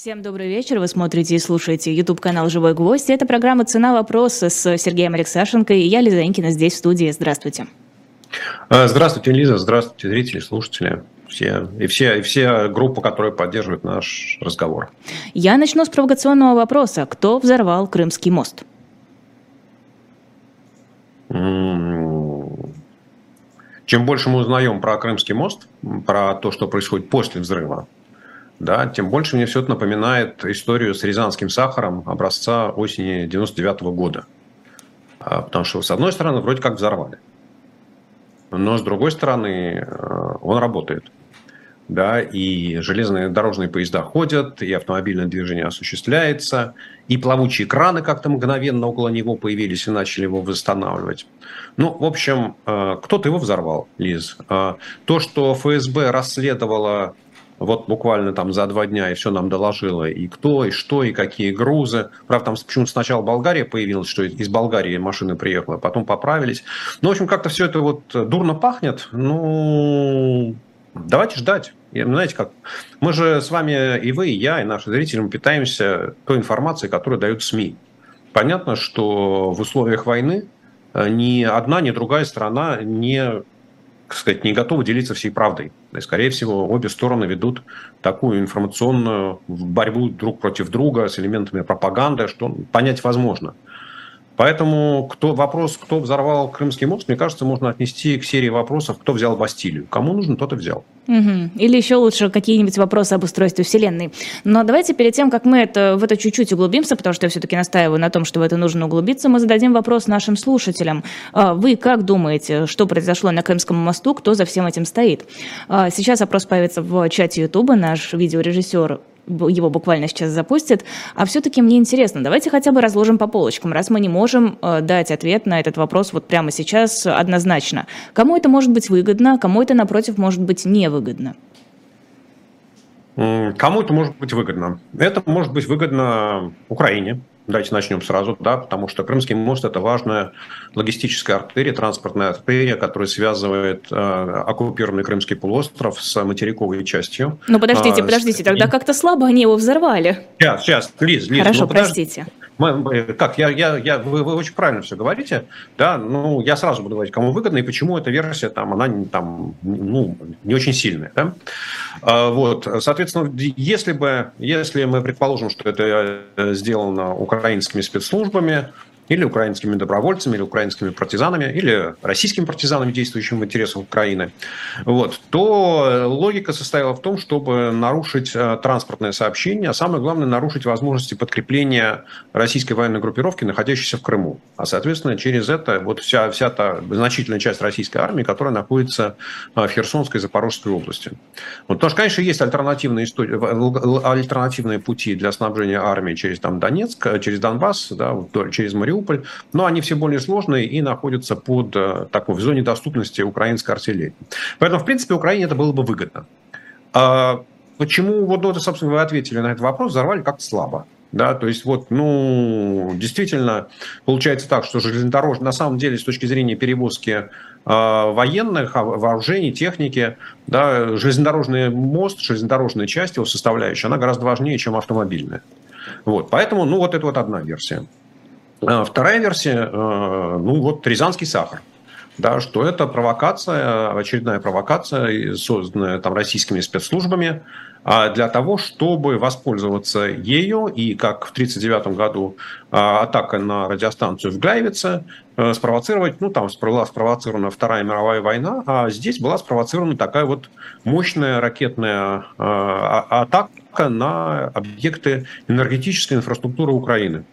Всем добрый вечер. Вы смотрите и слушаете YouTube-канал «Живой гвоздь». Это программа «Цена вопроса» с Сергеем Алексашенко и я, Лиза Инкина, здесь в студии. Здравствуйте. А, здравствуйте, Лиза. Здравствуйте, зрители, слушатели. Все, и, все, и все группы, которые поддерживают наш разговор. Я начну с провокационного вопроса. Кто взорвал Крымский мост? Чем больше мы узнаем про Крымский мост, про то, что происходит после взрыва, да, тем больше мне все это напоминает историю с рязанским сахаром образца осени 99 -го года. А, потому что, с одной стороны, вроде как взорвали. Но, с другой стороны, э, он работает. Да, и железные дорожные поезда ходят, и автомобильное движение осуществляется, и плавучие краны как-то мгновенно около него появились и начали его восстанавливать. Ну, в общем, э, кто-то его взорвал, Лиз. Э, то, что ФСБ расследовало вот буквально там за два дня и все нам доложило, и кто, и что, и какие грузы. Правда, там почему-то сначала Болгария появилась, что из Болгарии машина приехала, потом поправились. Ну, в общем, как-то все это вот дурно пахнет. Ну, давайте ждать. Знаете как, мы же с вами, и вы, и я, и наши зрители, мы питаемся той информацией, которую дают СМИ. Понятно, что в условиях войны э, ни одна, ни другая страна не сказать, не готовы делиться всей правдой. И, скорее всего, обе стороны ведут такую информационную борьбу друг против друга с элементами пропаганды, что понять возможно. Поэтому кто, вопрос, кто взорвал Крымский мост, мне кажется, можно отнести к серии вопросов, кто взял Бастилию. Кому нужно, тот и взял. Угу. Или еще лучше какие-нибудь вопросы об устройстве Вселенной. Но давайте перед тем, как мы это, в это чуть-чуть углубимся, потому что я все-таки настаиваю на том, что в это нужно углубиться, мы зададим вопрос нашим слушателям. А вы как думаете, что произошло на Крымском мосту, кто за всем этим стоит? А сейчас опрос появится в чате Ютуба. Наш видеорежиссер его буквально сейчас запустят. А все-таки мне интересно, давайте хотя бы разложим по полочкам, раз мы не можем э, дать ответ на этот вопрос вот прямо сейчас однозначно. Кому это может быть выгодно, кому это, напротив, может быть невыгодно? Кому это может быть выгодно? Это может быть выгодно Украине, Давайте начнем сразу, да, потому что Крымский мост – это важная логистическая артерия, транспортная артерия, которая связывает э, оккупированный Крымский полуостров с материковой частью. Ну, подождите, а, подождите, тогда как-то слабо они его взорвали. Сейчас, сейчас, Лиз, Лиз. Хорошо, ну, простите. Как, я, я, я, вы, вы очень правильно все говорите, да, ну, я сразу буду говорить, кому выгодно и почему эта версия, там, она там, ну, не очень сильная, да. А, вот, соответственно, если бы, если мы предположим, что это э, сделано украинскими спецслужбами, или украинскими добровольцами, или украинскими партизанами, или российскими партизанами, действующими в интересах Украины, вот, то логика состояла в том, чтобы нарушить э, транспортное сообщение, а самое главное, нарушить возможности подкрепления российской военной группировки, находящейся в Крыму. А, соответственно, через это вот вся, вся та значительная часть российской армии, которая находится э, в Херсонской и Запорожской области. Вот, потому что, конечно, есть альтернативные, истории, альтернативные пути для снабжения армии через там, Донецк, э, через Донбасс, да, через Мариуполь, Мариуполь, но они все более сложные и находятся под э, такой в зоне доступности украинской артиллерии. Поэтому, в принципе, Украине это было бы выгодно. А почему, вот, вот собственно, вы ответили на этот вопрос, взорвали как-то слабо. Да, то есть вот, ну, действительно, получается так, что железнодорожный, на самом деле, с точки зрения перевозки э, военных, а, вооружений, техники, да, железнодорожный мост, железнодорожная часть его составляющая, она гораздо важнее, чем автомобильная. Вот, поэтому, ну, вот это вот одна версия. А вторая версия, э, ну вот Рязанский сахар. Да, что это провокация, очередная провокация, созданная там российскими спецслужбами, а для того, чтобы воспользоваться ею, и как в 1939 году а, атака на радиостанцию в Гляйвице, э, спровоцировать, ну там была спровоцирована Вторая мировая война, а здесь была спровоцирована такая вот мощная ракетная а, атака на объекты энергетической инфраструктуры Украины.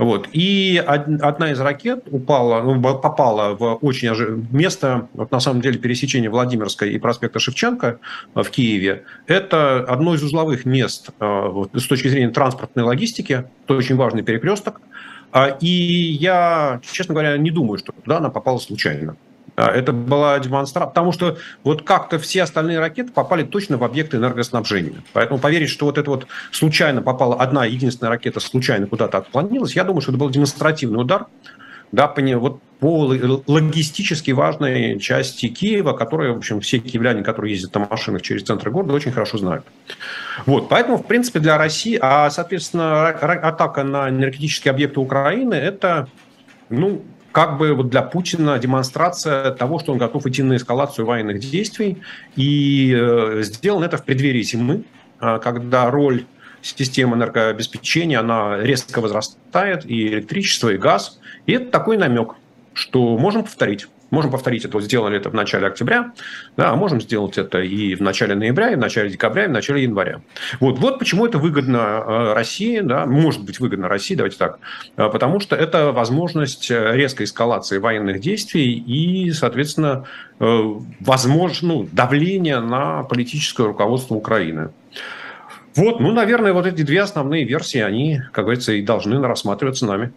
Вот. И одна из ракет упала, ну, попала в очень место, вот на самом деле, пересечения Владимирской и проспекта Шевченко э, в Киеве. Это одно из узловых мест э, вот, с точки зрения транспортной логистики. Это очень важный перекресток. А, и я, честно говоря, не думаю, что туда она попала случайно. А, это была демонстрация, потому что вот как-то все остальные ракеты попали точно в объекты энергоснабжения. Поэтому поверить, что вот это вот случайно попала одна единственная ракета, случайно куда-то отклонилась, я думаю, что это был демонстративный удар, да, по, вот по логистически важной части Киева, которые, в общем, все киевляне, которые ездят на машинах через центр города, очень хорошо знают. Вот, поэтому, в принципе, для России, а, соответственно, атака на энергетические объекты Украины – это, ну, как бы вот для Путина демонстрация того, что он готов идти на эскалацию военных действий. И э, сделано это в преддверии зимы, э, когда роль системы энергообеспечения, она резко возрастает, и электричество, и газ. И это такой намек, что можем повторить. Можем повторить это, вот сделали это в начале октября, да, а можем сделать это и в начале ноября, и в начале декабря, и в начале января. Вот, вот почему это выгодно э, России, да, может быть выгодно России, давайте так, э, потому что это возможность э, резкой эскалации военных действий и, соответственно, возможно, ну, давление на политическое руководство Украины. Вот, ну, наверное, вот эти две основные версии, они, как говорится, и должны рассматриваться нами.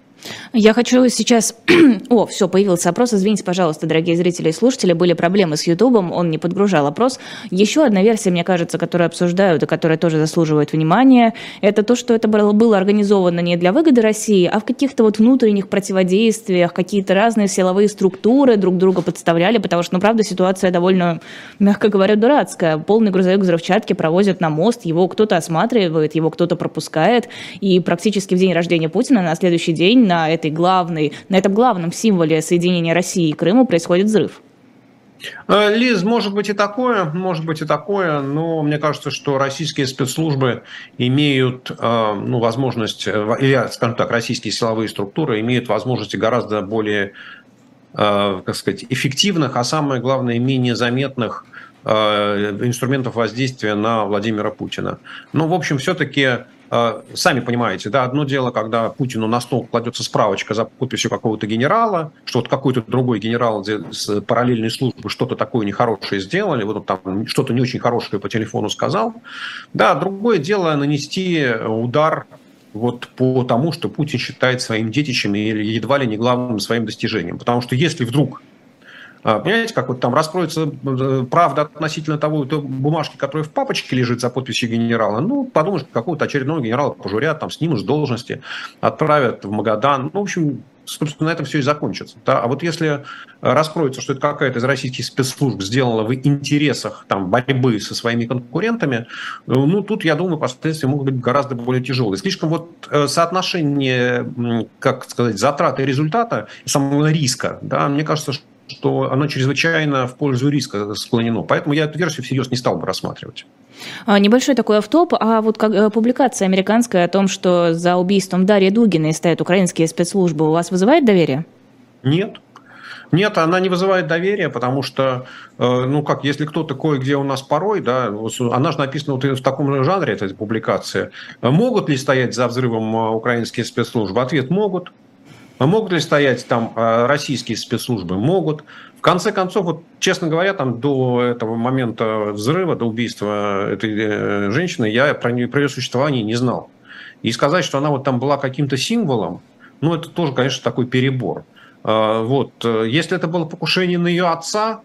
Я хочу сейчас... О, все, появился опрос. Извините, пожалуйста, дорогие зрители и слушатели, были проблемы с Ютубом, он не подгружал опрос. Еще одна версия, мне кажется, которую обсуждают и которая тоже заслуживает внимания, это то, что это было организовано не для выгоды России, а в каких-то вот внутренних противодействиях, какие-то разные силовые структуры друг друга подставляли, потому что, ну, правда, ситуация довольно, мягко говоря, дурацкая. Полный грузовик взрывчатки провозят на мост, его кто-то осматривает, его кто-то пропускает, и практически в день рождения Путина на следующий день на этой главной, на этом главном символе соединения России и Крыма происходит взрыв. Э, Лиз, может быть и такое, может быть и такое, но мне кажется, что российские спецслужбы имеют э, ну, возможность, э, или, скажем так, российские силовые структуры имеют возможности гораздо более, как сказать, эффективных, а самое главное, менее заметных инструментов воздействия на Владимира Путина. Но, в общем, все-таки сами понимаете, да, одно дело, когда Путину на стол кладется справочка за подписью какого-то генерала, что вот какой-то другой генерал с параллельной службы что-то такое нехорошее сделали, вот он там что-то не очень хорошее по телефону сказал. Да, другое дело нанести удар вот по тому, что Путин считает своим детищем или едва ли не главным своим достижением. Потому что если вдруг понимаете, как вот там раскроется э, правда относительно того той бумажки, которая в папочке лежит за подписью генерала, ну, подумаешь, какого-то очередного генерала пожурят, там, снимут с должности, отправят в Магадан. Ну, в общем, собственно, на этом все и закончится. Да? А вот если раскроется, что это какая-то из российских спецслужб сделала в интересах там, борьбы со своими конкурентами, ну, тут, я думаю, последствия могут быть гораздо более тяжелые. Слишком вот э, соотношение, как сказать, затраты и результата, самого риска, да, мне кажется, что оно чрезвычайно в пользу риска склонено. Поэтому я эту версию всерьез не стал бы рассматривать. А, небольшой такой автоп, а вот как, э, публикация американская о том, что за убийством Дарьи Дугиной стоят украинские спецслужбы, у вас вызывает доверие? Нет. Нет, она не вызывает доверия, потому что, э, ну как, если кто-то кое-где у нас порой, да, она же написана вот в таком жанре, эта публикация. Могут ли стоять за взрывом э, украинские спецслужбы? Ответ – могут. А могут ли стоять там а, российские спецслужбы? Могут. В конце концов, вот, честно говоря, там до этого момента взрыва, до убийства этой э, женщины, я про, про ее существование не знал. И сказать, что она вот там была каким-то символом, ну, это тоже, конечно, такой перебор. А, вот. Э, если это было покушение на ее отца,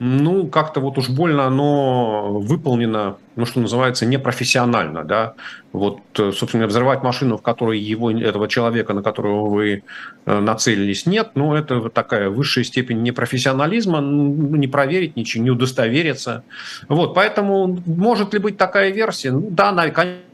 ну, как-то вот уж больно оно выполнено, ну, что называется, непрофессионально, да. Вот, э, собственно, взрывать машину, в которой его, этого человека, на которого вы э, нацелились, нет, ну, это такая высшая степень непрофессионализма, ну, не проверить ничего, не удостовериться. Вот, поэтому может ли быть такая версия? Ну, да, она,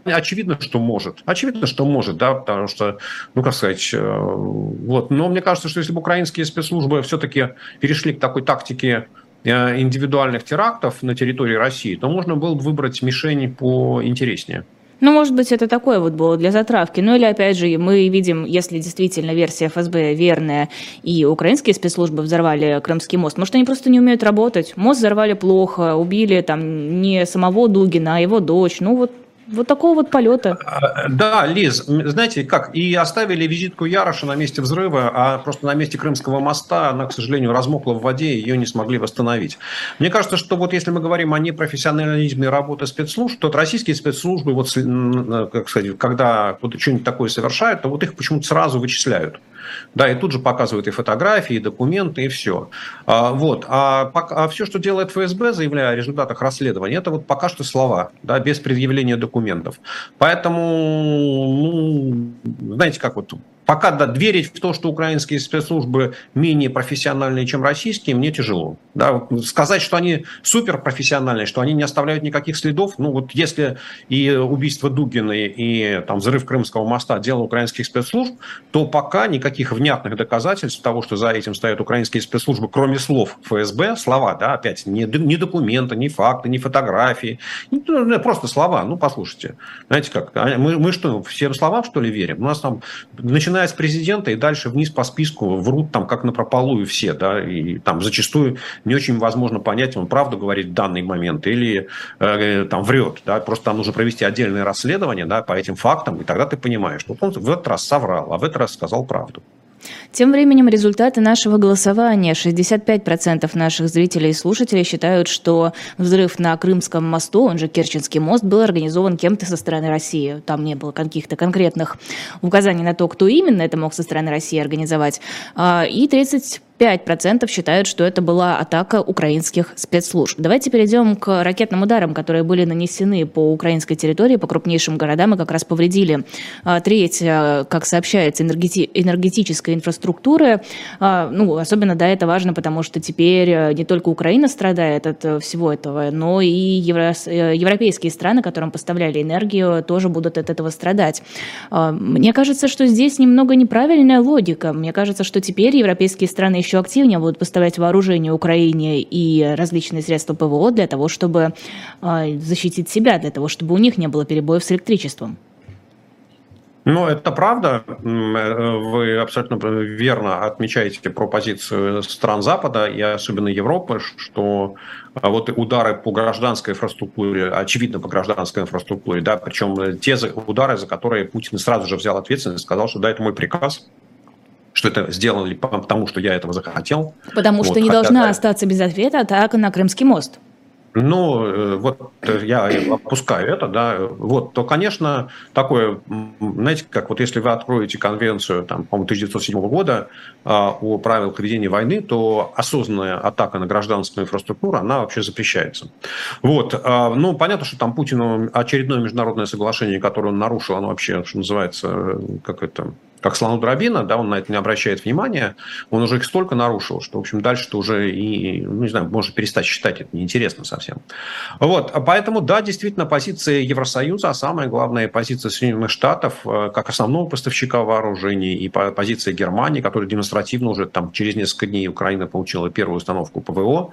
очевидно, что может. Очевидно, что может, да, потому что, ну, как сказать, э, вот. Но мне кажется, что если бы украинские спецслужбы все-таки перешли к такой тактике индивидуальных терактов на территории России, то можно было бы выбрать мишени поинтереснее. Ну, может быть, это такое вот было для затравки. Ну, или, опять же, мы видим, если действительно версия ФСБ верная, и украинские спецслужбы взорвали Крымский мост, может, они просто не умеют работать. Мост взорвали плохо, убили там не самого Дугина, а его дочь. Ну, вот вот такого вот полета. А, да, Лиз, знаете, как, и оставили визитку Яроша на месте взрыва, а просто на месте Крымского моста она, к сожалению, размокла в воде, и ее не смогли восстановить. Мне кажется, что вот если мы говорим о непрофессионализме работы спецслужб, то российские спецслужбы, вот, как сказать, когда вот что-нибудь такое совершают, то вот их почему-то сразу вычисляют. Да, и тут же показывают и фотографии, и документы, и все. А, вот. А, а все, что делает ФСБ, заявляя о результатах расследования, это вот пока что слова, да, без предъявления документов. Поэтому, ну, знаете, как вот пока да, верить в то, что украинские спецслужбы менее профессиональные, чем российские, мне тяжело. Да? Сказать, что они суперпрофессиональные, что они не оставляют никаких следов, ну вот если и убийство Дугиной, и там, взрыв Крымского моста дело украинских спецслужб, то пока никаких внятных доказательств того, что за этим стоят украинские спецслужбы, кроме слов ФСБ, слова, да, опять, не, не документы, не факты, не фотографии, ну, просто слова, ну послушайте, знаете как, а мы, мы что, всем словам что ли верим? У нас там начинается начиная с президента и дальше вниз по списку врут там как на прополую все, да, и там зачастую не очень возможно понять, он правду говорит в данный момент или э, там врет, да, просто там нужно провести отдельное расследование, да, по этим фактам, и тогда ты понимаешь, что он в этот раз соврал, а в этот раз сказал правду. Тем временем результаты нашего голосования. 65% наших зрителей и слушателей считают, что взрыв на Крымском мосту, он же Керченский мост, был организован кем-то со стороны России. Там не было каких-то конкретных указаний на то, кто именно это мог со стороны России организовать. А, и 30 5% считают, что это была атака украинских спецслужб. Давайте перейдем к ракетным ударам, которые были нанесены по украинской территории, по крупнейшим городам и как раз повредили а, треть, а, как сообщается, энергети- энергетической инфраструктуры. А, ну, особенно, да, это важно, потому что теперь э, не только Украина страдает от э, всего этого, но и евро- э, европейские страны, которым поставляли энергию, тоже будут от этого страдать. Мне кажется, что здесь немного неправильная логика. Мне кажется, что теперь европейские страны еще активнее будут поставлять вооружение Украине и различные средства ПВО для того, чтобы а, защитить себя, для того, чтобы у них не было перебоев с электричеством. Ну, это правда. Вы абсолютно верно отмечаете про позицию стран Запада и особенно Европы, что а, вот удары по гражданской инфраструктуре, очевидно по гражданской инфраструктуре, да, причем те удары, за которые Путин сразу же взял ответственность, сказал, что да, это мой приказ, что это сделали потому, что я этого захотел. Потому вот, что не хотя, должна остаться без ответа атака на Крымский мост. Ну, э, вот э, я опускаю это, да, вот, то, конечно, такое, знаете, как вот если вы откроете конвенцию, там, по-моему, 1907 года а, о правилах ведения войны, то осознанная атака на гражданскую инфраструктуру, она вообще запрещается. Вот, а, ну, понятно, что там Путину очередное международное соглашение, которое он нарушил, оно вообще, что называется, э, как это, как слону дробина, да, он на это не обращает внимания, он уже их столько нарушил, что, в общем, дальше-то уже и, ну, не знаю, можно перестать считать, это неинтересно совсем. Вот, поэтому, да, действительно, позиция Евросоюза, а самое главное, позиция Соединенных Штатов, э, как основного поставщика вооружений, и позиция Германии, которая демонстративно уже там через несколько дней Украина получила первую установку ПВО,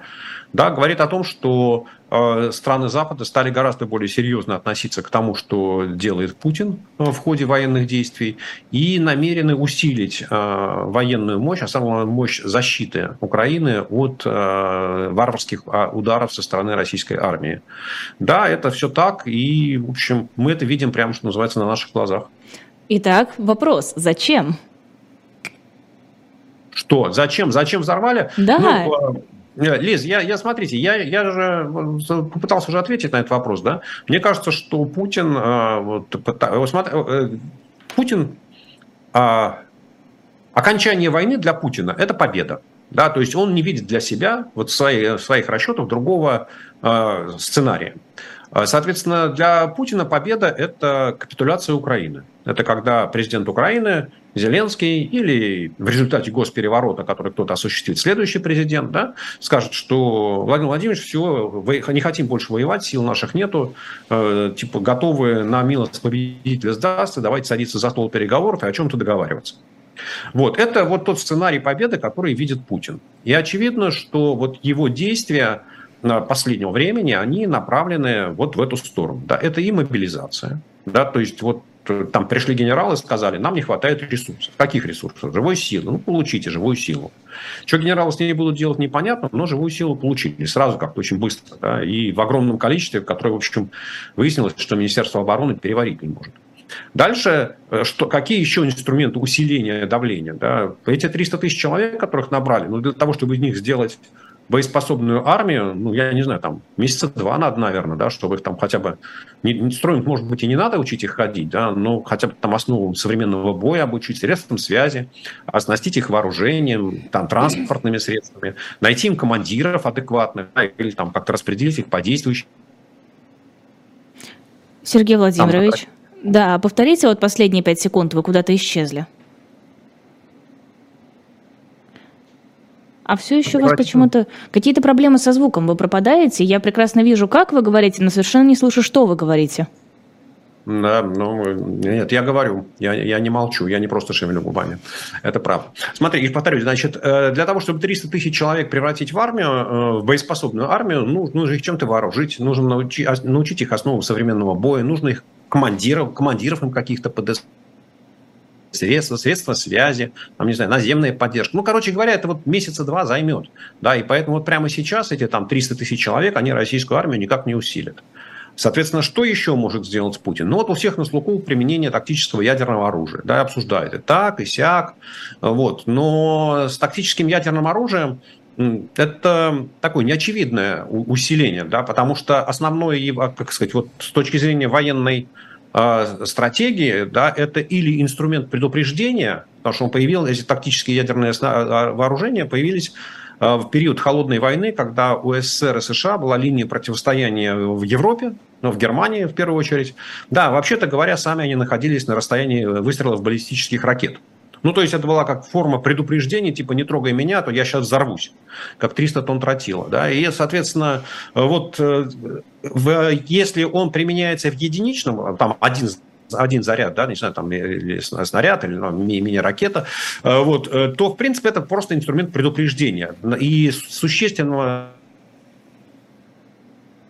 да, говорит о том, что э, страны Запада стали гораздо более серьезно относиться к тому, что делает Путин э, в ходе военных действий, и намерены усилить э, военную мощь, а самую мощь защиты Украины от варварских а, ударов со стороны российской армии. Да, это все так, и, в общем, мы это видим прямо, что называется, на наших глазах. Итак, вопрос, зачем? Что? Зачем? Зачем взорвали? Да. Ну, Лиз, я, я смотрите, я, я же попытался уже ответить на этот вопрос, да. Мне кажется, что Путин, э, вот, э, Путин, окончание войны для Путина – это победа. Да, то есть он не видит для себя вот своих, своих расчетах другого сценария. А, соответственно, для Путина победа – это капитуляция Украины. Это когда президент Украины, Зеленский или в результате госпереворота, который кто-то осуществит, следующий президент, да, скажет, что Владимир Владимирович, все, не хотим больше воевать, сил наших нету, э, типа готовы на милость победителя сдастся, давайте садиться за стол переговоров и о чем-то договариваться. Вот, это вот тот сценарий победы, который видит Путин. И очевидно, что вот его действия последнего времени, они направлены вот в эту сторону. Да, это и мобилизация. Да, то есть вот э, там пришли генералы и сказали, нам не хватает ресурсов. Каких ресурсов? Живой силы. Ну, получите живую силу. Что генералы с ней будут делать, непонятно, но живую силу получили. Сразу как-то очень быстро. Да, и в огромном количестве, которое, в общем, выяснилось, что Министерство обороны переварить не может. Дальше, э, что, какие еще инструменты усиления давления? Да? Эти 300 тысяч человек, которых набрали, ну, для того, чтобы из них сделать боеспособную армию, ну, я не знаю, там, месяца два надо, наверное, да, чтобы их там хотя бы... Не, не строить, может быть, и не надо учить их ходить, да, но хотя бы там основам современного боя обучить, средствам связи, оснастить их вооружением, там, транспортными средствами, найти им командиров адекватных, да, или там как-то распределить их по действующим. Сергей Владимирович, там, да, повторите вот последние пять секунд, вы куда-то исчезли. А все еще у вас почему-то какие-то проблемы со звуком. Вы пропадаете. Я прекрасно вижу, как вы говорите, но совершенно не слышу, что вы говорите. Да, ну, нет, я говорю, я, я не молчу, я не просто шевелю губами. Это правда. Смотри, и повторюсь, значит, э, для того, чтобы 300 тысяч человек превратить в армию, э, в боеспособную армию, ну, нужно их чем-то вооружить, нужно научить, научить их основам современного боя, нужно их командиров, командиров им каких-то ПДС средства, средства связи, там, не знаю, наземная поддержка. Ну, короче говоря, это вот месяца два займет. Да, и поэтому вот прямо сейчас эти там 300 тысяч человек, они российскую армию никак не усилят. Соответственно, что еще может сделать Путин? Ну вот у всех на слуху применение тактического ядерного оружия. Да, обсуждают и так, и сяк. Вот. Но с тактическим ядерным оружием это такое неочевидное усиление, да, потому что основное, как сказать, вот с точки зрения военной э, стратегии, да, это или инструмент предупреждения, потому что он появился, эти тактические ядерные а, вооружения появились Э, в период холодной войны, когда у СССР и США была линия противостояния в Европе, ну, в Германии в первую очередь. Да, вообще-то говоря, сами они находились на расстоянии выстрелов баллистических ракет. Ну, то есть это была как форма предупреждения, типа не трогай меня, а то я сейчас взорвусь, как 300 тонн тротила. Да? И, соответственно, вот э, в, если он применяется в единичном, там один один заряд, да, не знаю, там или снаряд, или ну, мини-ракета, э, вот, э, то, в принципе, это просто инструмент предупреждения. И существенного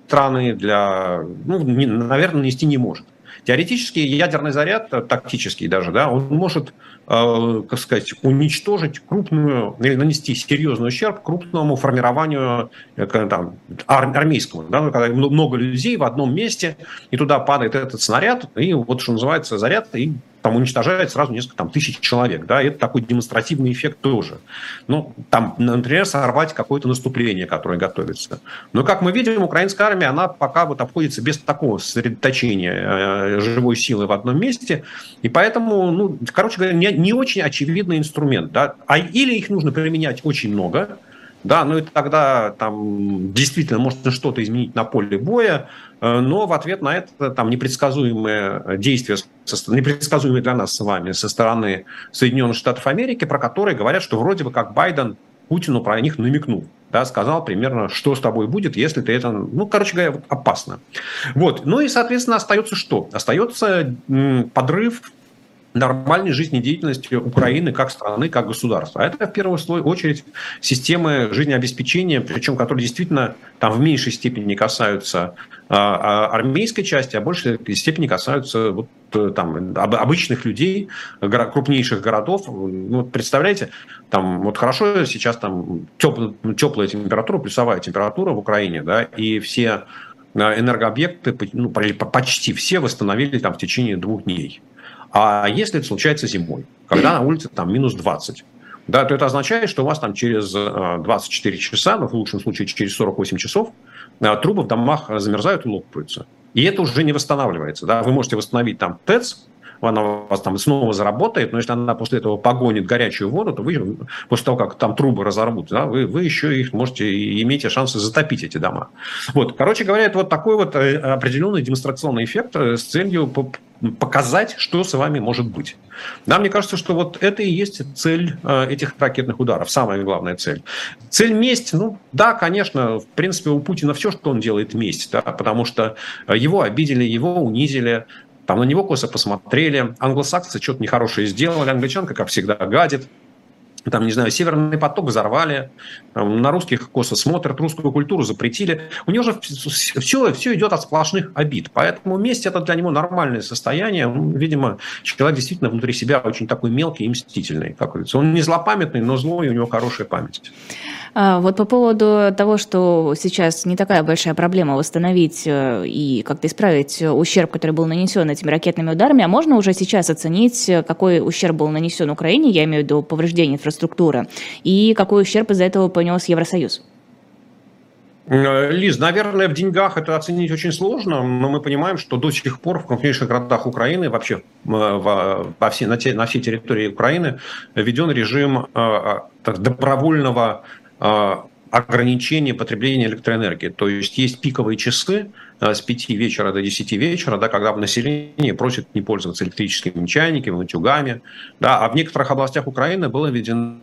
страны для, ну, не, наверное, нести не может. Теоретически ядерный заряд, тактический даже, да, он может Э, как сказать, уничтожить крупную, или нанести серьезный ущерб крупному формированию э, там, армейскому. Да, когда много людей в одном месте, и туда падает этот снаряд, и вот что называется заряд, и там уничтожает сразу несколько там, тысяч человек. Да, это такой демонстративный эффект тоже. Ну, там, например, сорвать какое-то наступление, которое готовится. Но, как мы видим, украинская армия, она пока вот обходится без такого сосредоточения э, живой силы в одном месте. И поэтому, ну, короче говоря, не, не очень очевидный инструмент. Да? А, или их нужно применять очень много, да, ну и тогда там действительно можно что-то изменить на поле боя, но в ответ на это там непредсказуемые действия, непредсказуемые для нас с вами со стороны Соединенных Штатов Америки, про которые говорят, что вроде бы как Байден Путину про них намекнул. Да, сказал примерно, что с тобой будет, если ты это... Ну, короче говоря, опасно. Вот. Ну и, соответственно, остается что? Остается подрыв нормальной жизнедеятельности Украины как страны, как государства. А это в первую очередь системы жизнеобеспечения, причем которые действительно там в меньшей степени касаются а, а, армейской части, а в большей степени касаются вот, э, там, обычных людей, крупнейших городов. Ну, представляете, там вот хорошо сейчас там теп, теплая температура, плюсовая температура в Украине, да, и все э, энергообъекты, ну, почти все восстановили там в течение двух дней. А если это случается зимой, когда на улице там минус 20, да, то это означает, что у вас там через 24 э, часа, ну, в лучшем случае через 48 часов, э, трубы в домах замерзают и лопаются. И это уже не восстанавливается. Да? Вы можете восстановить там ТЭЦ, она у вас там снова заработает, но если она после этого погонит горячую воду, то вы, после того, как там трубы разорвут, да, вы, вы еще их можете, имеете шансы затопить эти дома. Вот, короче говоря, это вот такой вот э, определенный демонстрационный эффект с целью показать, что с вами может быть. Да, мне кажется, что вот это и есть цель э, этих ракетных ударов, самая главная цель. Цель месть, ну да, конечно, в принципе у Путина все, что он делает, месть, да, потому что его обидели, его унизили, там на него косо посмотрели, англосаксы что-то нехорошее сделали, англичанка, как всегда, гадит, там, не знаю, Северный поток взорвали, на русских косо смотрят, русскую культуру запретили. У него же все, все идет от сплошных обид. Поэтому месть – это для него нормальное состояние. Видимо, человек действительно внутри себя очень такой мелкий и мстительный. Как говорится. Он не злопамятный, но злой, и у него хорошая память. А, вот по поводу того, что сейчас не такая большая проблема восстановить э, и как-то исправить ущерб, который был нанесен этими ракетными ударами, а можно уже сейчас оценить, какой ущерб был нанесен Украине, я имею в виду инфраструктуры, и какой ущерб из-за этого понес Евросоюз? Э, Лиз, наверное, в деньгах это оценить очень сложно, но мы понимаем, что до сих пор в крупнейших городах Украины, вообще э, во все, на, те, на всей территории Украины, введен режим добровольного а, ограничение потребления электроэнергии. То есть есть пиковые часы с 5 вечера до 10 вечера, да, когда население просит не пользоваться электрическими чайниками, утюгами. Да, а в некоторых областях Украины было введено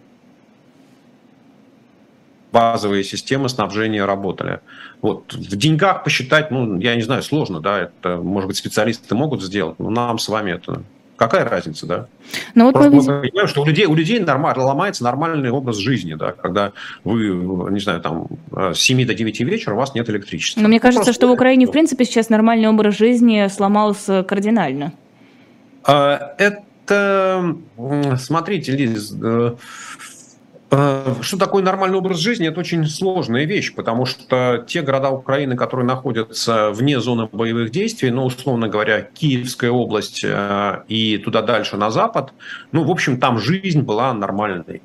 базовые системы снабжения работали. Вот. В деньгах посчитать, ну, я не знаю, сложно, да, это, может быть, специалисты могут сделать, но нам с вами это Какая разница, да? Ну, вот мы, мы понимаем, что у людей, у людей нормально, ломается нормальный образ жизни, да, когда вы, не знаю, там, с 7 до 9 вечера у вас нет электричества. Но мне кажется, Просто... что в Украине, в принципе, сейчас нормальный образ жизни сломался кардинально. А, это, смотрите, Лиз, э, Э, что такое нормальный образ жизни? Это очень сложная вещь, потому что те города Украины, которые находятся вне зоны боевых действий, ну, условно говоря, Киевская область э, и туда дальше на запад, ну, в общем, там жизнь была нормальной.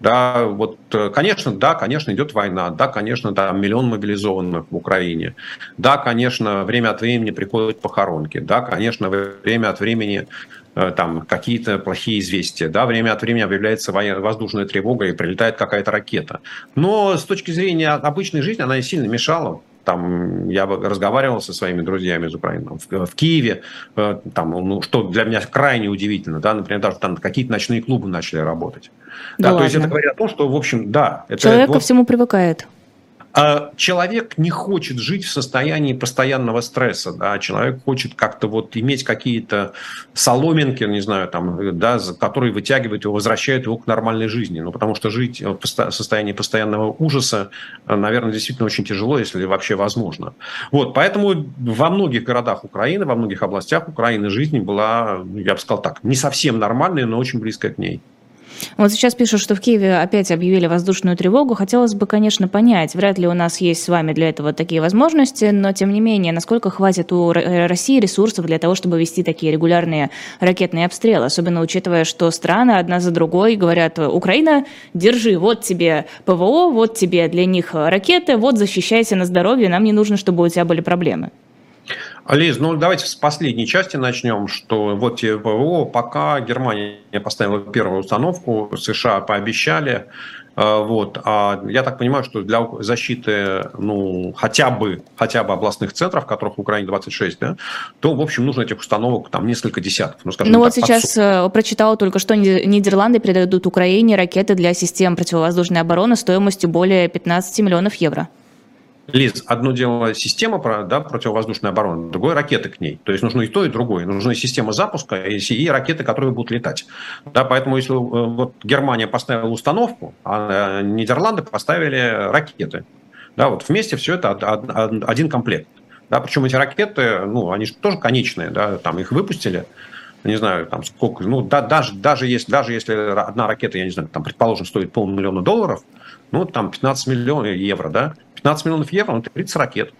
Да, вот, э, конечно, да, конечно, идет война, да, конечно, там миллион мобилизованных в Украине, да, конечно, время от времени приходят похоронки, да, конечно, время от времени Э, там какие-то плохие известия, да, время от времени объявляется воздушная тревога и прилетает какая-то ракета. Но с точки зрения обычной жизни она и сильно мешала. Там я разговаривал со своими друзьями из Украины в, в Киеве, э, там, ну, что для меня крайне удивительно, да, например, даже там какие-то ночные клубы начали работать. Да, да то есть это говорит о том, что, в общем, да. Это, Человек вот, ко всему привыкает. А человек не хочет жить в состоянии постоянного стресса, да, человек хочет как-то вот иметь какие-то соломинки, не знаю, там, да, которые вытягивают его, возвращают его к нормальной жизни, ну, потому что жить в состоянии постоянного ужаса, наверное, действительно очень тяжело, если вообще возможно. Вот, поэтому во многих городах Украины, во многих областях Украины жизнь была, я бы сказал так, не совсем нормальной, но очень близкая к ней. Вот сейчас пишут, что в Киеве опять объявили воздушную тревогу. Хотелось бы, конечно, понять, вряд ли у нас есть с вами для этого такие возможности, но тем не менее, насколько хватит у э, России ресурсов для того, чтобы вести такие регулярные ракетные обстрелы, особенно учитывая, что страны одна за другой говорят, Украина, держи, вот тебе ПВО, вот тебе для них ракеты, вот защищайся на здоровье, нам не нужно, чтобы у тебя были проблемы. Лиз, ну давайте с последней части начнем, что вот ПВО, пока Германия поставила первую установку, США пообещали, э, вот. А я так понимаю, что для защиты ну, хотя, бы, хотя бы областных центров, которых в Украине 26, да, то, в общем, нужно этих установок там несколько десятков. Ну, скажем, ну вот сейчас под... прочитала только, что Нидерланды передадут Украине ракеты для систем противовоздушной обороны стоимостью более 15 миллионов евро. Лиз, одно дело система да, противовоздушной обороны, другое ракеты к ней. То есть нужно и то, и другое. Нужна система запуска и, и ракеты, которые будут летать. Да, поэтому если э, вот Германия поставила установку, а э, Нидерланды поставили ракеты. Да, вот вместе все это один комплект. Да, причем эти ракеты, ну, они же тоже конечные, да, там их выпустили, не знаю, там сколько, ну, да, даже, даже, если, даже если одна ракета, я не знаю, там, предположим, стоит полмиллиона долларов, ну, там 15 миллионов евро, да, 15 миллионов евро, ну, 30 ракет.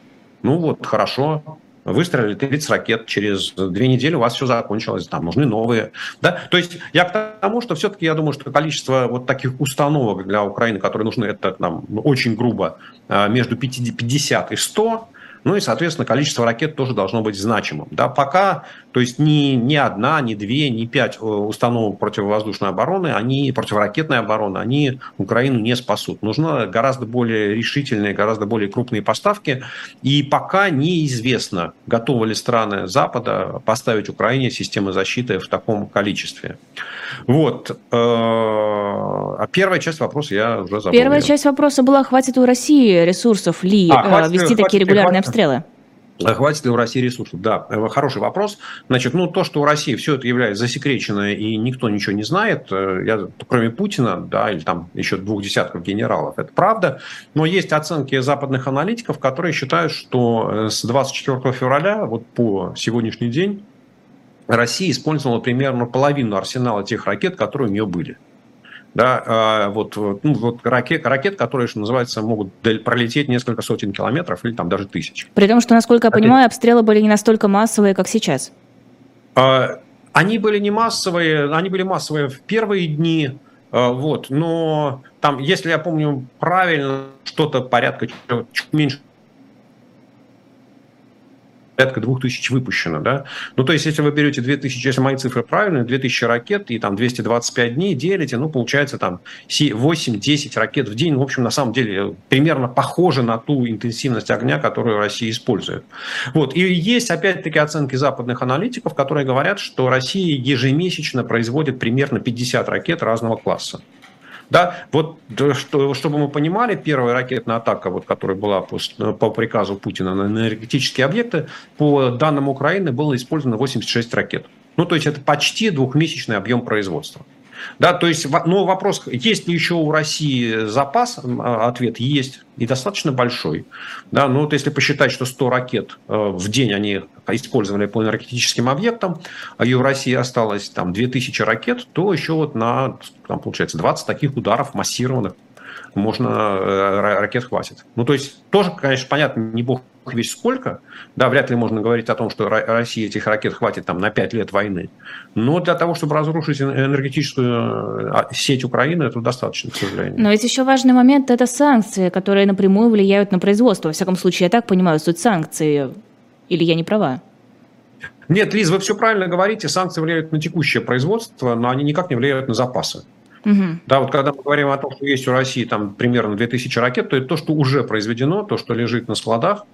Ну вот, хорошо, выстрелили 30 ракет, через две недели у вас все закончилось, там нужны новые. Да? То есть я к тому, что все-таки я думаю, что количество вот таких установок для Украины, которые нужны, это нам очень грубо а, между 50 и 100, ну и, соответственно, количество ракет тоже должно быть значимым. Да? Пока, то есть ни, ни одна, ни две, ни пять э, установок противовоздушной обороны, они, противоракетной обороны, они Украину не спасут. Нужны гораздо более решительные, гораздо более крупные поставки. И пока неизвестно, готовы ли страны Запада поставить Украине системы защиты в таком количестве. Вот. Э, первая часть вопроса я уже забыл. Первая часть вопроса была, хватит у России ресурсов ли а, хватит, вести хватит, такие регулярные хватит, обстрелы? Хватит ли у России ресурсов? Да, э, хороший вопрос. Значит, ну, то, что у России все это является засекречено и никто ничего не знает, э, я, кроме Путина, да, или там еще двух десятков генералов, это правда. Но есть оценки западных аналитиков, которые считают, что с 24 февраля, вот по сегодняшний день, Россия использовала примерно половину арсенала тех ракет, которые у нее были. Да, а, вот, ну, вот ракет, ракет, которые, что называется, могут пролететь несколько сотен километров или там даже тысяч. При том, что, насколько я понимаю, обстрелы были не настолько массовые, как сейчас. А, они были не массовые, они были массовые в первые дни, а, вот, но там, если я помню правильно, что-то порядка чуть меньше порядка 2000 выпущено, да. Ну, то есть, если вы берете 2000, если мои цифры правильные, 2000 ракет и там 225 дней делите, ну, получается там 8-10 ракет в день. В общем, на самом деле, примерно похоже на ту интенсивность огня, которую Россия использует. Вот. И есть, опять-таки, оценки западных аналитиков, которые говорят, что Россия ежемесячно производит примерно 50 ракет разного класса. Да, вот что, чтобы мы понимали, первая ракетная атака, вот, которая была по приказу Путина на энергетические объекты, по данным Украины было использовано 86 ракет. Ну, то есть это почти двухмесячный объем производства. Да, то есть, но вопрос, есть ли еще у России запас? А, ответ есть, и достаточно большой. Да, ну вот если посчитать, что 100 ракет э, в день они использовали по энергетическим объектам, а и у России осталось там 2000 ракет, то еще вот на, там, получается, 20 таких ударов массированных можно, э, ракет хватит. Ну, то есть, тоже, конечно, понятно, не бог весь сколько. Да, вряд ли можно говорить о том, что России этих ракет хватит там на 5 лет войны. Но для того, чтобы разрушить энергетическую э, а, сеть Украины, этого достаточно, к сожалению. Но ведь еще важный момент – это санкции, которые напрямую влияют на производство. Во всяком случае, я так понимаю, суть санкций. Или я не права? Нет, Лиз, вы все правильно говорите. Санкции влияют на текущее производство, но они никак не влияют на запасы. Угу. Да, вот когда мы говорим о том, что есть у России там примерно 2000 ракет, то это то, что уже произведено, то, что лежит на складах,